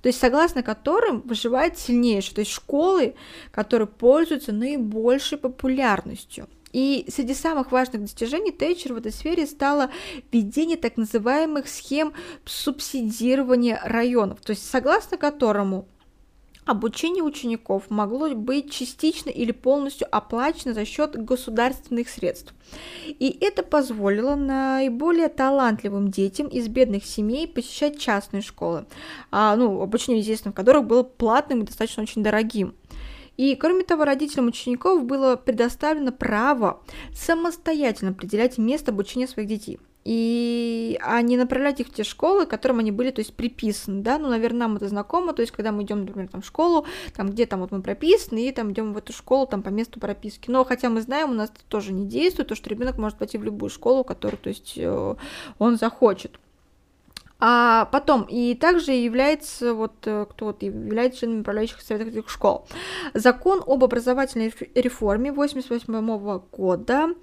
то есть согласно которым выживает сильнейший, то есть школы, которые пользуются наибольшей популярностью – и среди самых важных достижений Тэтчер в этой сфере стало введение так называемых схем субсидирования районов, то есть согласно которому обучение учеников могло быть частично или полностью оплачено за счет государственных средств. И это позволило наиболее талантливым детям из бедных семей посещать частные школы, а, ну, обучение, естественно, в которых было платным и достаточно очень дорогим. И, кроме того, родителям учеников было предоставлено право самостоятельно определять место обучения своих детей. И а не направлять их в те школы, к которым они были, то есть приписаны, да, ну, наверное, нам это знакомо, то есть когда мы идем, например, там в школу, там где там вот мы прописаны, и там идем в эту школу там по месту прописки, но хотя мы знаем, у нас это тоже не действует, то что ребенок может пойти в любую школу, которую, то есть э, он захочет. А потом, и также является, вот, э, кто вот является членом управляющих советов этих школ. Закон об образовательной реформе 1988 года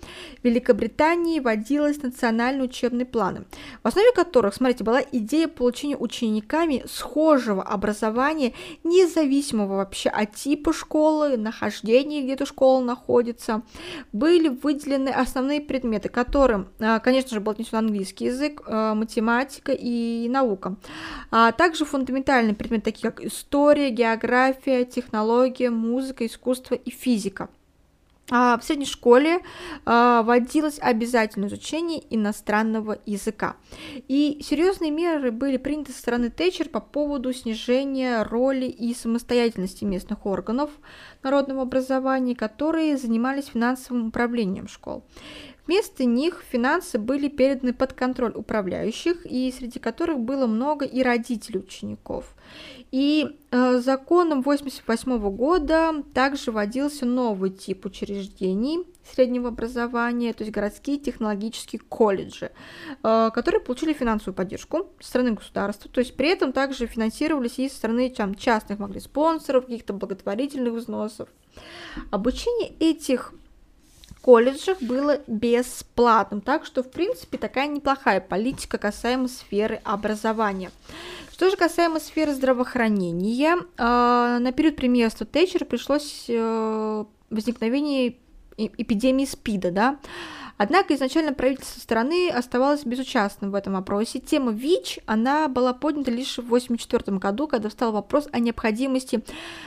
в Великобритании вводилось национальные учебные планы, в основе которых, смотрите, была идея получения учениками схожего образования, независимого вообще от типа школы, нахождения, где эта школа находится. Были выделены основные предметы, которым, э, конечно же, был отнесен английский язык, э, математика и и наука. А также фундаментальные предметы, такие как история, география, технология, музыка, искусство и физика. А в средней школе а, вводилось обязательное изучение иностранного языка. И серьезные меры были приняты со стороны Тэтчер по поводу снижения роли и самостоятельности местных органов народного образования, которые занимались финансовым управлением школ. Вместо них финансы были переданы под контроль управляющих, и среди которых было много и родителей учеников. И э, законом 1988 года также вводился новый тип учреждений среднего образования, то есть городские технологические колледжи, э, которые получили финансовую поддержку со стороны государства, то есть при этом также финансировались и со стороны там, частных могли спонсоров, каких-то благотворительных взносов. Обучение этих колледжах было бесплатным. Так что, в принципе, такая неплохая политика касаемо сферы образования. Что же касаемо сферы здравоохранения, э, на период премьерства Тэтчера пришлось э, возникновение эпидемии СПИДа, да, Однако изначально правительство страны оставалось безучастным в этом вопросе. Тема ВИЧ, она была поднята лишь в 1984 году, когда встал вопрос о необходимости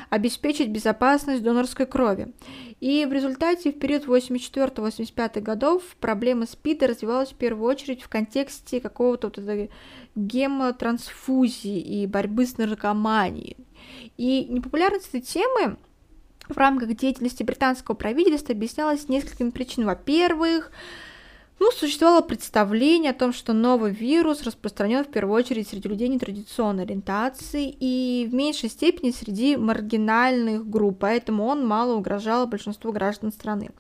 обеспечить безопасность донорской крови. И в результате в период 84-85 годов проблема СПИДа развивалась в первую очередь в контексте какого-то вот этого гемотрансфузии и борьбы с наркоманией. И непопулярность этой темы в рамках деятельности британского правительства объяснялось несколькими причинами. Во-первых, ну, существовало представление о том, что новый вирус распространен в первую очередь среди людей нетрадиционной ориентации и в меньшей степени среди маргинальных групп, поэтому он мало угрожал большинству граждан страны.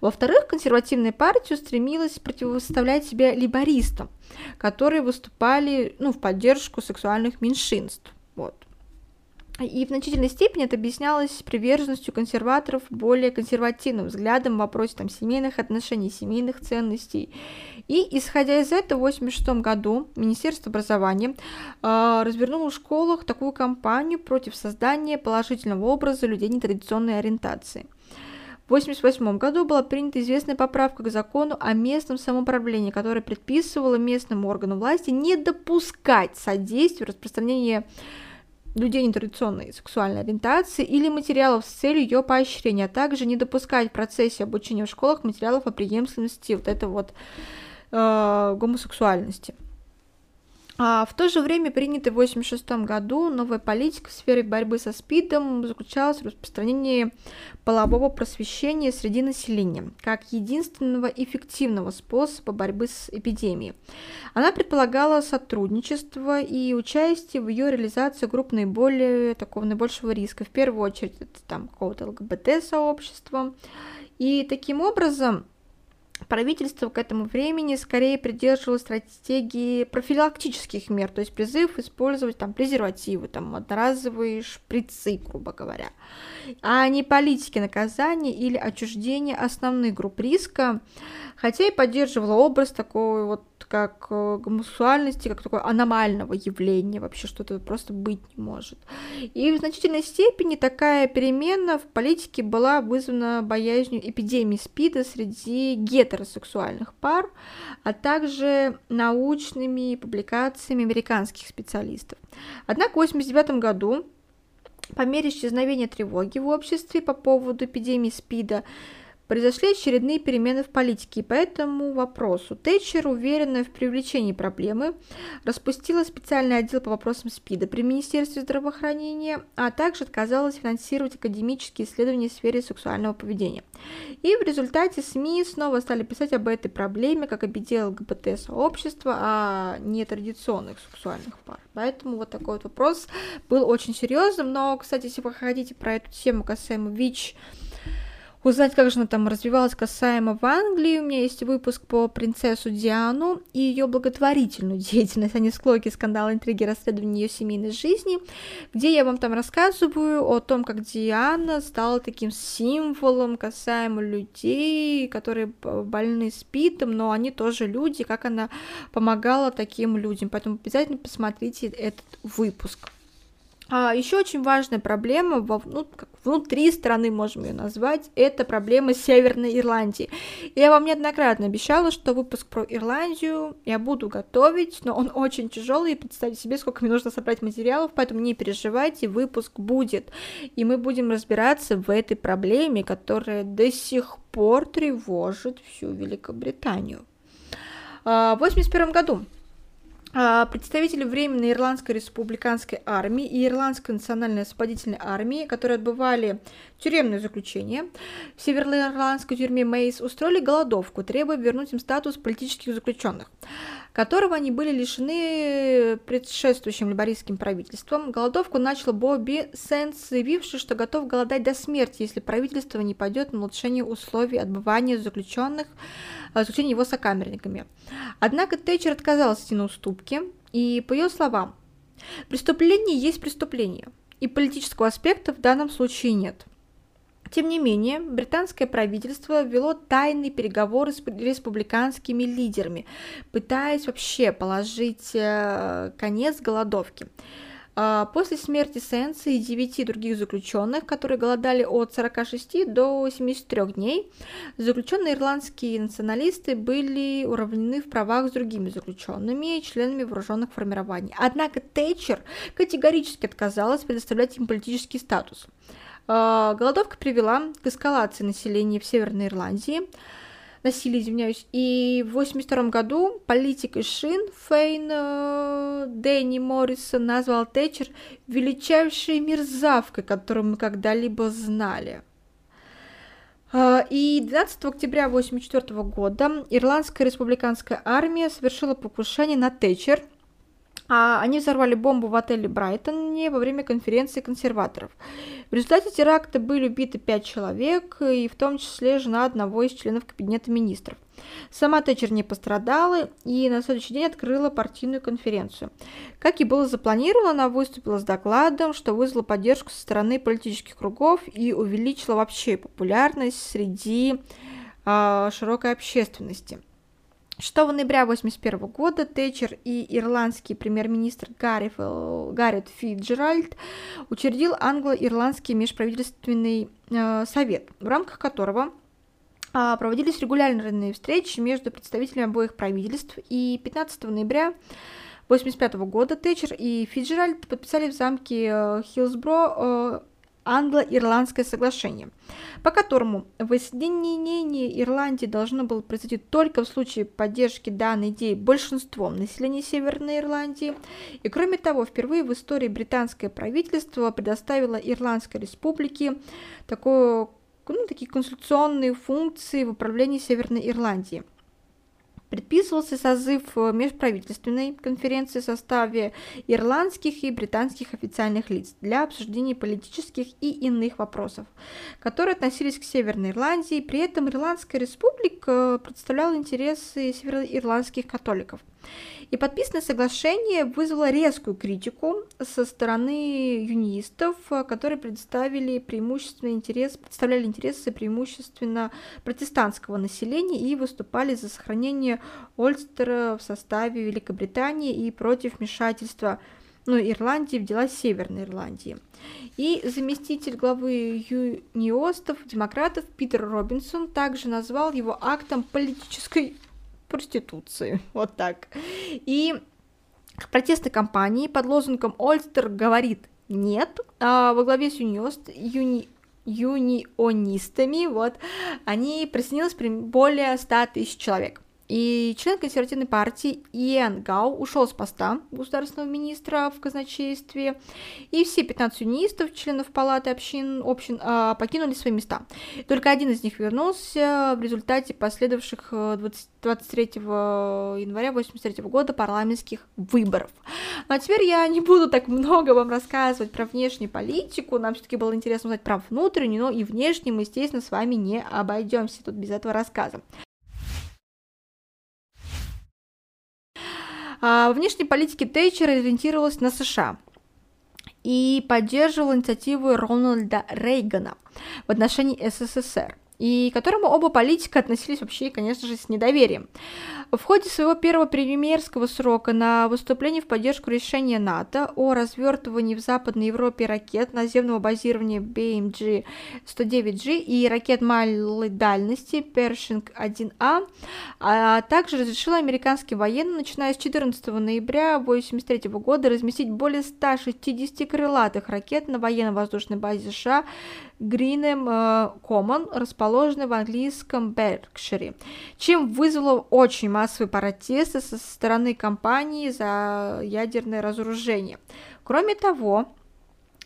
Во-вторых, консервативная партия стремилась противоставлять себя либористам, которые выступали ну, в поддержку сексуальных меньшинств. Вот. И в значительной степени это объяснялось приверженностью консерваторов более консервативным взглядом в вопросе там, семейных отношений, семейных ценностей. И исходя из этого, в 1986 году Министерство образования э, развернуло в школах такую кампанию против создания положительного образа людей нетрадиционной ориентации. В 1988 году была принята известная поправка к закону о местном самоуправлении, которая предписывала местным органам власти не допускать содействия распространения людей нетрадиционной сексуальной ориентации или материалов с целью ее поощрения, а также не допускать в процессе обучения в школах материалов о преемственности вот этой вот э, гомосексуальности. А в то же время принятая в 1986 году новая политика в сфере борьбы со СПИДом заключалась в распространении полового просвещения среди населения как единственного эффективного способа борьбы с эпидемией. Она предполагала сотрудничество и участие в ее реализации групп наиболее такого наибольшего риска. В первую очередь это там какого-то ЛГБТ-сообщества. И таким образом правительство к этому времени скорее придерживалось стратегии профилактических мер, то есть призыв использовать там презервативы, там одноразовые шприцы, грубо говоря, а не политики наказания или отчуждения основных групп риска, хотя и поддерживала образ такой вот как э, гомосексуальности, как такое аномального явления, вообще что-то просто быть не может. И в значительной степени такая перемена в политике была вызвана боязнью эпидемии СПИДа среди гетеросексуальных пар, а также научными публикациями американских специалистов. Однако в 1989 году По мере исчезновения тревоги в обществе по поводу эпидемии СПИДа Произошли очередные перемены в политике, и по этому вопросу Тэтчер, уверенная в привлечении проблемы, распустила специальный отдел по вопросам СПИДа при Министерстве здравоохранения, а также отказалась финансировать академические исследования в сфере сексуального поведения. И в результате СМИ снова стали писать об этой проблеме как о беде ЛГБТ-сообщества, а не традиционных сексуальных пар. Поэтому вот такой вот вопрос был очень серьезным. Но, кстати, если вы хотите про эту тему касаемо ВИЧ, узнать, как же она там развивалась касаемо в Англии. У меня есть выпуск по принцессу Диану и ее благотворительную деятельность, а не склоки, скандалы, интриги, расследования ее семейной жизни, где я вам там рассказываю о том, как Диана стала таким символом касаемо людей, которые больны спитом, но они тоже люди, как она помогала таким людям. Поэтому обязательно посмотрите этот выпуск. А еще очень важная проблема во, ну, как внутри страны, можем ее назвать, это проблема Северной Ирландии. Я вам неоднократно обещала, что выпуск про Ирландию я буду готовить, но он очень тяжелый, и представьте себе, сколько мне нужно собрать материалов, поэтому не переживайте, выпуск будет. И мы будем разбираться в этой проблеме, которая до сих пор тревожит всю Великобританию. А, в 1981 году представители Временной Ирландской республиканской армии и Ирландской национальной освободительной армии, которые отбывали тюремное заключение в североирландской тюрьме Мейс, устроили голодовку, требуя вернуть им статус политических заключенных которого они были лишены предшествующим либористским правительством. Голодовку начал Бобби Сенс, заявивший, что готов голодать до смерти, если правительство не пойдет на улучшение условий отбывания заключенных, э, заключения его сокамерниками. Однако Тэтчер отказался идти на уступки, и, по ее словам, преступление есть преступление, и политического аспекта в данном случае нет – тем не менее, британское правительство вело тайные переговоры с республиканскими лидерами, пытаясь вообще положить э, конец голодовке. А, после смерти Сенса и девяти других заключенных, которые голодали от 46 до 73 дней, заключенные ирландские националисты были уравнены в правах с другими заключенными и членами вооруженных формирований. Однако Тэтчер категорически отказалась предоставлять им политический статус. А, голодовка привела к эскалации населения в Северной Ирландии, насилия, извиняюсь, и в 1982 году политик из Шин Фейн э, Дэнни Моррисон назвал Тэтчер величайшей мерзавкой, которую мы когда-либо знали. А, и 12 октября 1984 года Ирландская республиканская армия совершила покушение на Тэтчер – они взорвали бомбу в отеле Брайтоне во время конференции консерваторов. В результате теракта были убиты пять человек, и в том числе жена одного из членов кабинета министров. Сама Тэтчер не пострадала и на следующий день открыла партийную конференцию. Как и было запланировано, она выступила с докладом, что вызвало поддержку со стороны политических кругов и увеличила вообще популярность среди э, широкой общественности. 6 ноября 1981 года Тэтчер и ирландский премьер-министр Гаррет Фиджеральд учредил англо-ирландский межправительственный э, совет, в рамках которого э, проводились регулярные встречи между представителями обоих правительств, и 15 ноября 1985 года Тэтчер и Фиджеральд подписали в замке э, Хиллсбро э, англо-ирландское соглашение, по которому воссоединение Ирландии должно было произойти только в случае поддержки данной идеи большинством населения Северной Ирландии. И кроме того, впервые в истории британское правительство предоставило Ирландской республике такое, ну, такие конституционные функции в управлении Северной Ирландии – Предписывался созыв э, межправительственной конференции в составе ирландских и британских официальных лиц для обсуждения политических и иных вопросов, которые относились к Северной Ирландии. При этом Ирландская республика представляла интересы североирландских католиков – и подписанное соглашение вызвало резкую критику со стороны юнистов, которые представили преимущественно интерес, представляли интересы преимущественно протестантского населения и выступали за сохранение Ольстера в составе Великобритании и против вмешательства ну, Ирландии в дела Северной Ирландии. И заместитель главы юниостов, демократов Питер Робинсон также назвал его актом политической проституции. Вот так. И протестной кампании под лозунгом «Ольстер говорит Нет, а во главе с юниост, юни, юнионистами, вот, они присоединилось более 100 тысяч человек. И член консервативной партии Иэн Гау ушел с поста государственного министра в казначействе, и все 15 унистов, членов палаты общин, общин а, покинули свои места. Только один из них вернулся в результате последовавших 20, 23 января 1983 года парламентских выборов. Ну, а теперь я не буду так много вам рассказывать про внешнюю политику, нам все-таки было интересно узнать про внутреннюю, но и внешнюю мы, естественно, с вами не обойдемся тут без этого рассказа. А, в внешней политике Тейчер ориентировалась на США и поддерживала инициативу Рональда Рейгана в отношении СССР и к которому оба политика относились вообще, конечно же, с недоверием. В ходе своего первого премьерского срока на выступлении в поддержку решения НАТО о развертывании в Западной Европе ракет наземного базирования BMG-109G и ракет малой дальности Pershing-1A, а также разрешила американским военным, начиная с 14 ноября 1983 года, разместить более 160 крылатых ракет на военно-воздушной базе США Гринем Common, расположенной в английском Беркшире, чем вызвало очень массовые протесты со стороны компании за ядерное разоружение. Кроме того,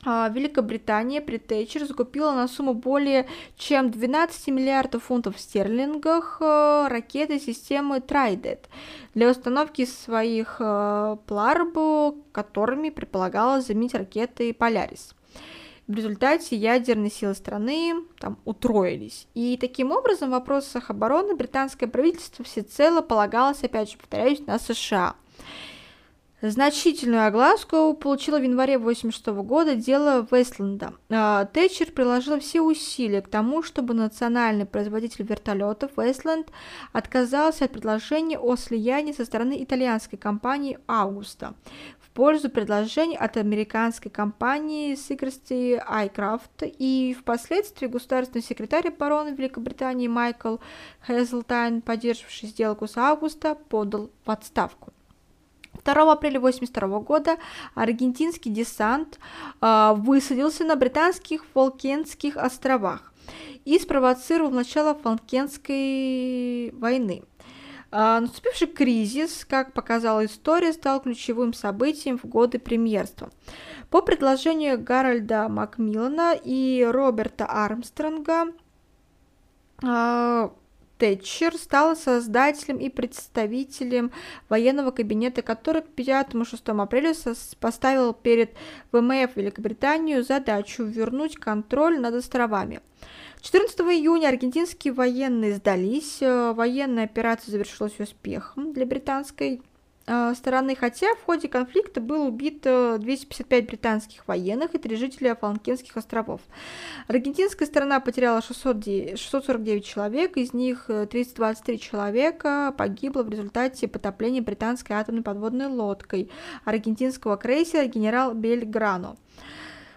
а, Великобритания при Тэтчер закупила на сумму более чем 12 миллиардов фунтов стерлингов а, ракеты системы Trident для установки своих а, пларб, которыми предполагалось заменить ракеты Polaris. В результате ядерные силы страны там утроились. И таким образом в вопросах обороны британское правительство всецело полагалось, опять же повторяюсь, на США. Значительную огласку получила в январе 1986 года дело Вестленда. А, Тэтчер приложила все усилия к тому, чтобы национальный производитель вертолетов Вестленд отказался от предложения о слиянии со стороны итальянской компании Аугуста пользу предложений от американской компании Secrecy iCraft и впоследствии государственный секретарь обороны Великобритании Майкл Хезлтайн, поддерживавший сделку с августа, подал в отставку. 2 апреля 1982 года аргентинский десант э, высадился на британских Фолкенских островах и спровоцировал начало Фолкенской войны. А, наступивший кризис, как показала история, стал ключевым событием в годы премьерства. По предложению Гарольда Макмиллана и Роберта Армстронга а, Тэтчер стала создателем и представителем военного кабинета, который к 5-6 апреля поставил перед ВМФ Великобританию задачу вернуть контроль над островами. 14 июня аргентинские военные сдались, э, военная операция завершилась успехом для британской э, стороны, хотя в ходе конфликта было убито 255 британских военных и три жителя Фалкинских островов. Аргентинская сторона потеряла 600, 649 человек, из них 323 человека погибло в результате потопления британской атомной подводной лодкой аргентинского крейсера генерал Бельграно.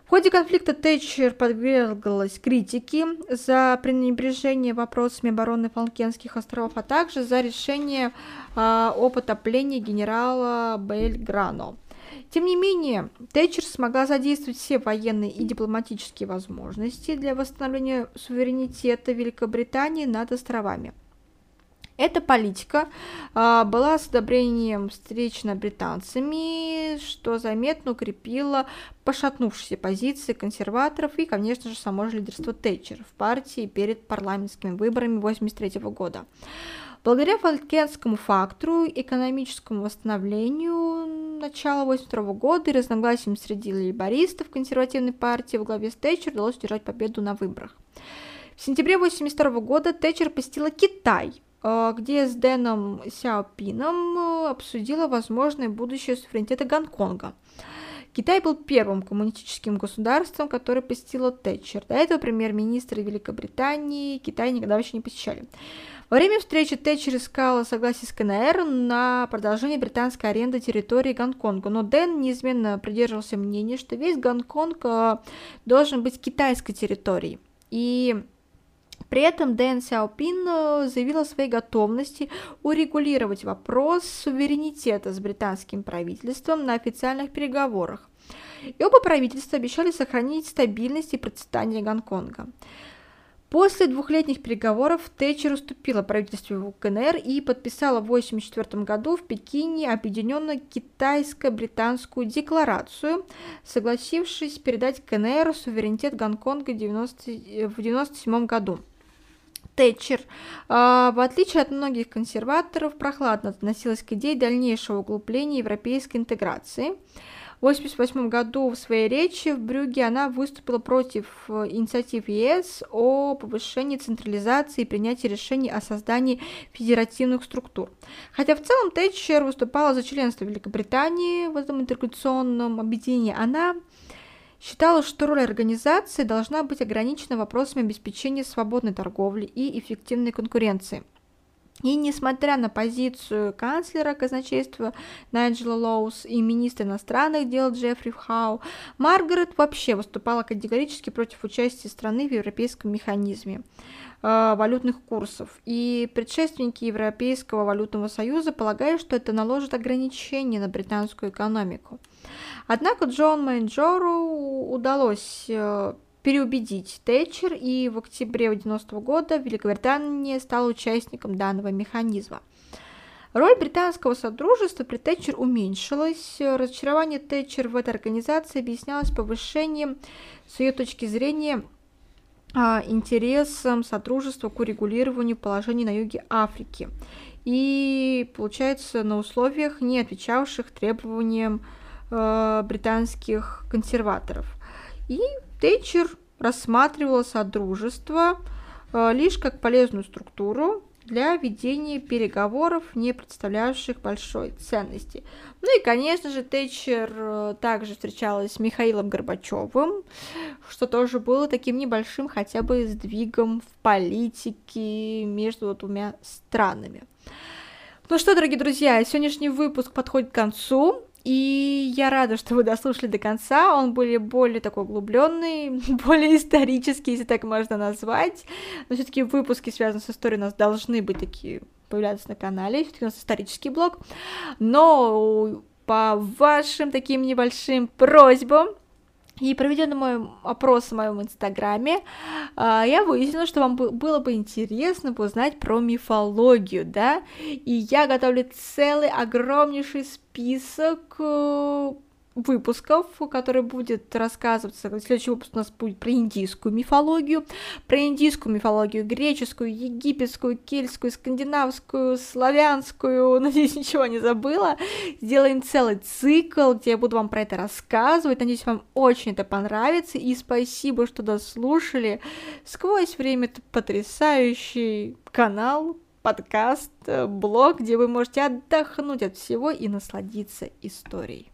В ходе конфликта Тэтчер подверглась критике за пренебрежение вопросами обороны Фолкенских островов, а также за решение э, о потоплении генерала Бельграно. Тем не менее, Тэтчер смогла задействовать все военные и дипломатические возможности для восстановления суверенитета Великобритании над островами. Эта политика а, была с одобрением встречена британцами, что заметно укрепило пошатнувшиеся позиции консерваторов и, конечно же, само же лидерство Тэтчер в партии перед парламентскими выборами 1983 года. Благодаря фалькенскому фактору, экономическому восстановлению начала 1982 года и разногласиям среди лейбористов консервативной партии в главе с Тэтчер удалось удержать победу на выборах. В сентябре 1982 года Тэтчер посетила Китай – где с Дэном Сяопином э, обсудила возможное будущее суверенитета Гонконга. Китай был первым коммунистическим государством, которое посетило Тэтчер. До этого премьер-министры Великобритании Китай никогда еще не посещали. Во время встречи Тэтчер искала согласие с КНР на продолжение британской аренды территории Гонконга, но Дэн неизменно придерживался мнения, что весь Гонконг э, должен быть китайской территорией. И при этом Дэн Сяопин э, заявил о своей готовности урегулировать вопрос суверенитета с британским правительством на официальных переговорах. И оба правительства обещали сохранить стабильность и процветание Гонконга. После двухлетних переговоров Тэтчер уступила правительству КНР и подписала в 1984 году в Пекине объединенную китайско-британскую декларацию, согласившись передать КНР суверенитет Гонконга 90, в 1997 году. Тэтчер, а, в отличие от многих консерваторов, прохладно относилась к идее дальнейшего углубления европейской интеграции – в 1988 году в своей речи в Брюге она выступила против э, инициатив ЕС о повышении централизации и принятии решений о создании федеративных структур. Хотя в целом Тэтчер выступала за членство Великобритании в этом интеграционном объединении, она считала, что роль организации должна быть ограничена вопросами обеспечения свободной торговли и эффективной конкуренции. И несмотря на позицию канцлера казначейства Найджела Лоус и министра иностранных дел Джеффри Хау, Маргарет вообще выступала категорически против участия страны в европейском механизме валютных курсов. И предшественники Европейского валютного союза полагают, что это наложит ограничения на британскую экономику. Однако Джон Мейнджору удалось э, переубедить Тэтчер, и в октябре 1990 года Великобритания стала участником данного механизма. Роль британского содружества при Тэтчер уменьшилась. Разочарование Тэтчер в этой организации объяснялось повышением, с ее точки зрения, а, интересом содружества к урегулированию положений на юге Африки. И, получается, на условиях, не отвечавших требованиям э, британских консерваторов. И Тэтчер рассматривала Содружество э, лишь как полезную структуру для ведения переговоров, не представлявших большой ценности. Ну и, конечно же, Тэтчер э, также встречалась с Михаилом Горбачевым, что тоже было таким небольшим хотя бы сдвигом в политике между двумя странами. Ну что, дорогие друзья, сегодняшний выпуск подходит к концу. И я рада, что вы дослушали до конца. Он более, более такой углубленный, более исторический, если так можно назвать. Но все-таки выпуски, связанные с историей, у нас должны быть такие появляться на канале. Все-таки у нас исторический блог. Но по вашим таким небольшим просьбам и проведенный опрос в моем инстаграме, а, я выяснила, что вам было бы интересно узнать про мифологию, да, и я готовлю целый огромнейший список э, выпусков, который будет рассказываться, следующий выпуск у нас будет про индийскую мифологию, про индийскую мифологию, греческую, египетскую, кельтскую, скандинавскую, славянскую, надеюсь, ничего не забыла. Сделаем целый цикл, где я буду вам про это рассказывать, надеюсь, вам очень это понравится, и спасибо, что дослушали. Сквозь время это потрясающий канал, подкаст, блог, где вы можете отдохнуть от всего и насладиться историей.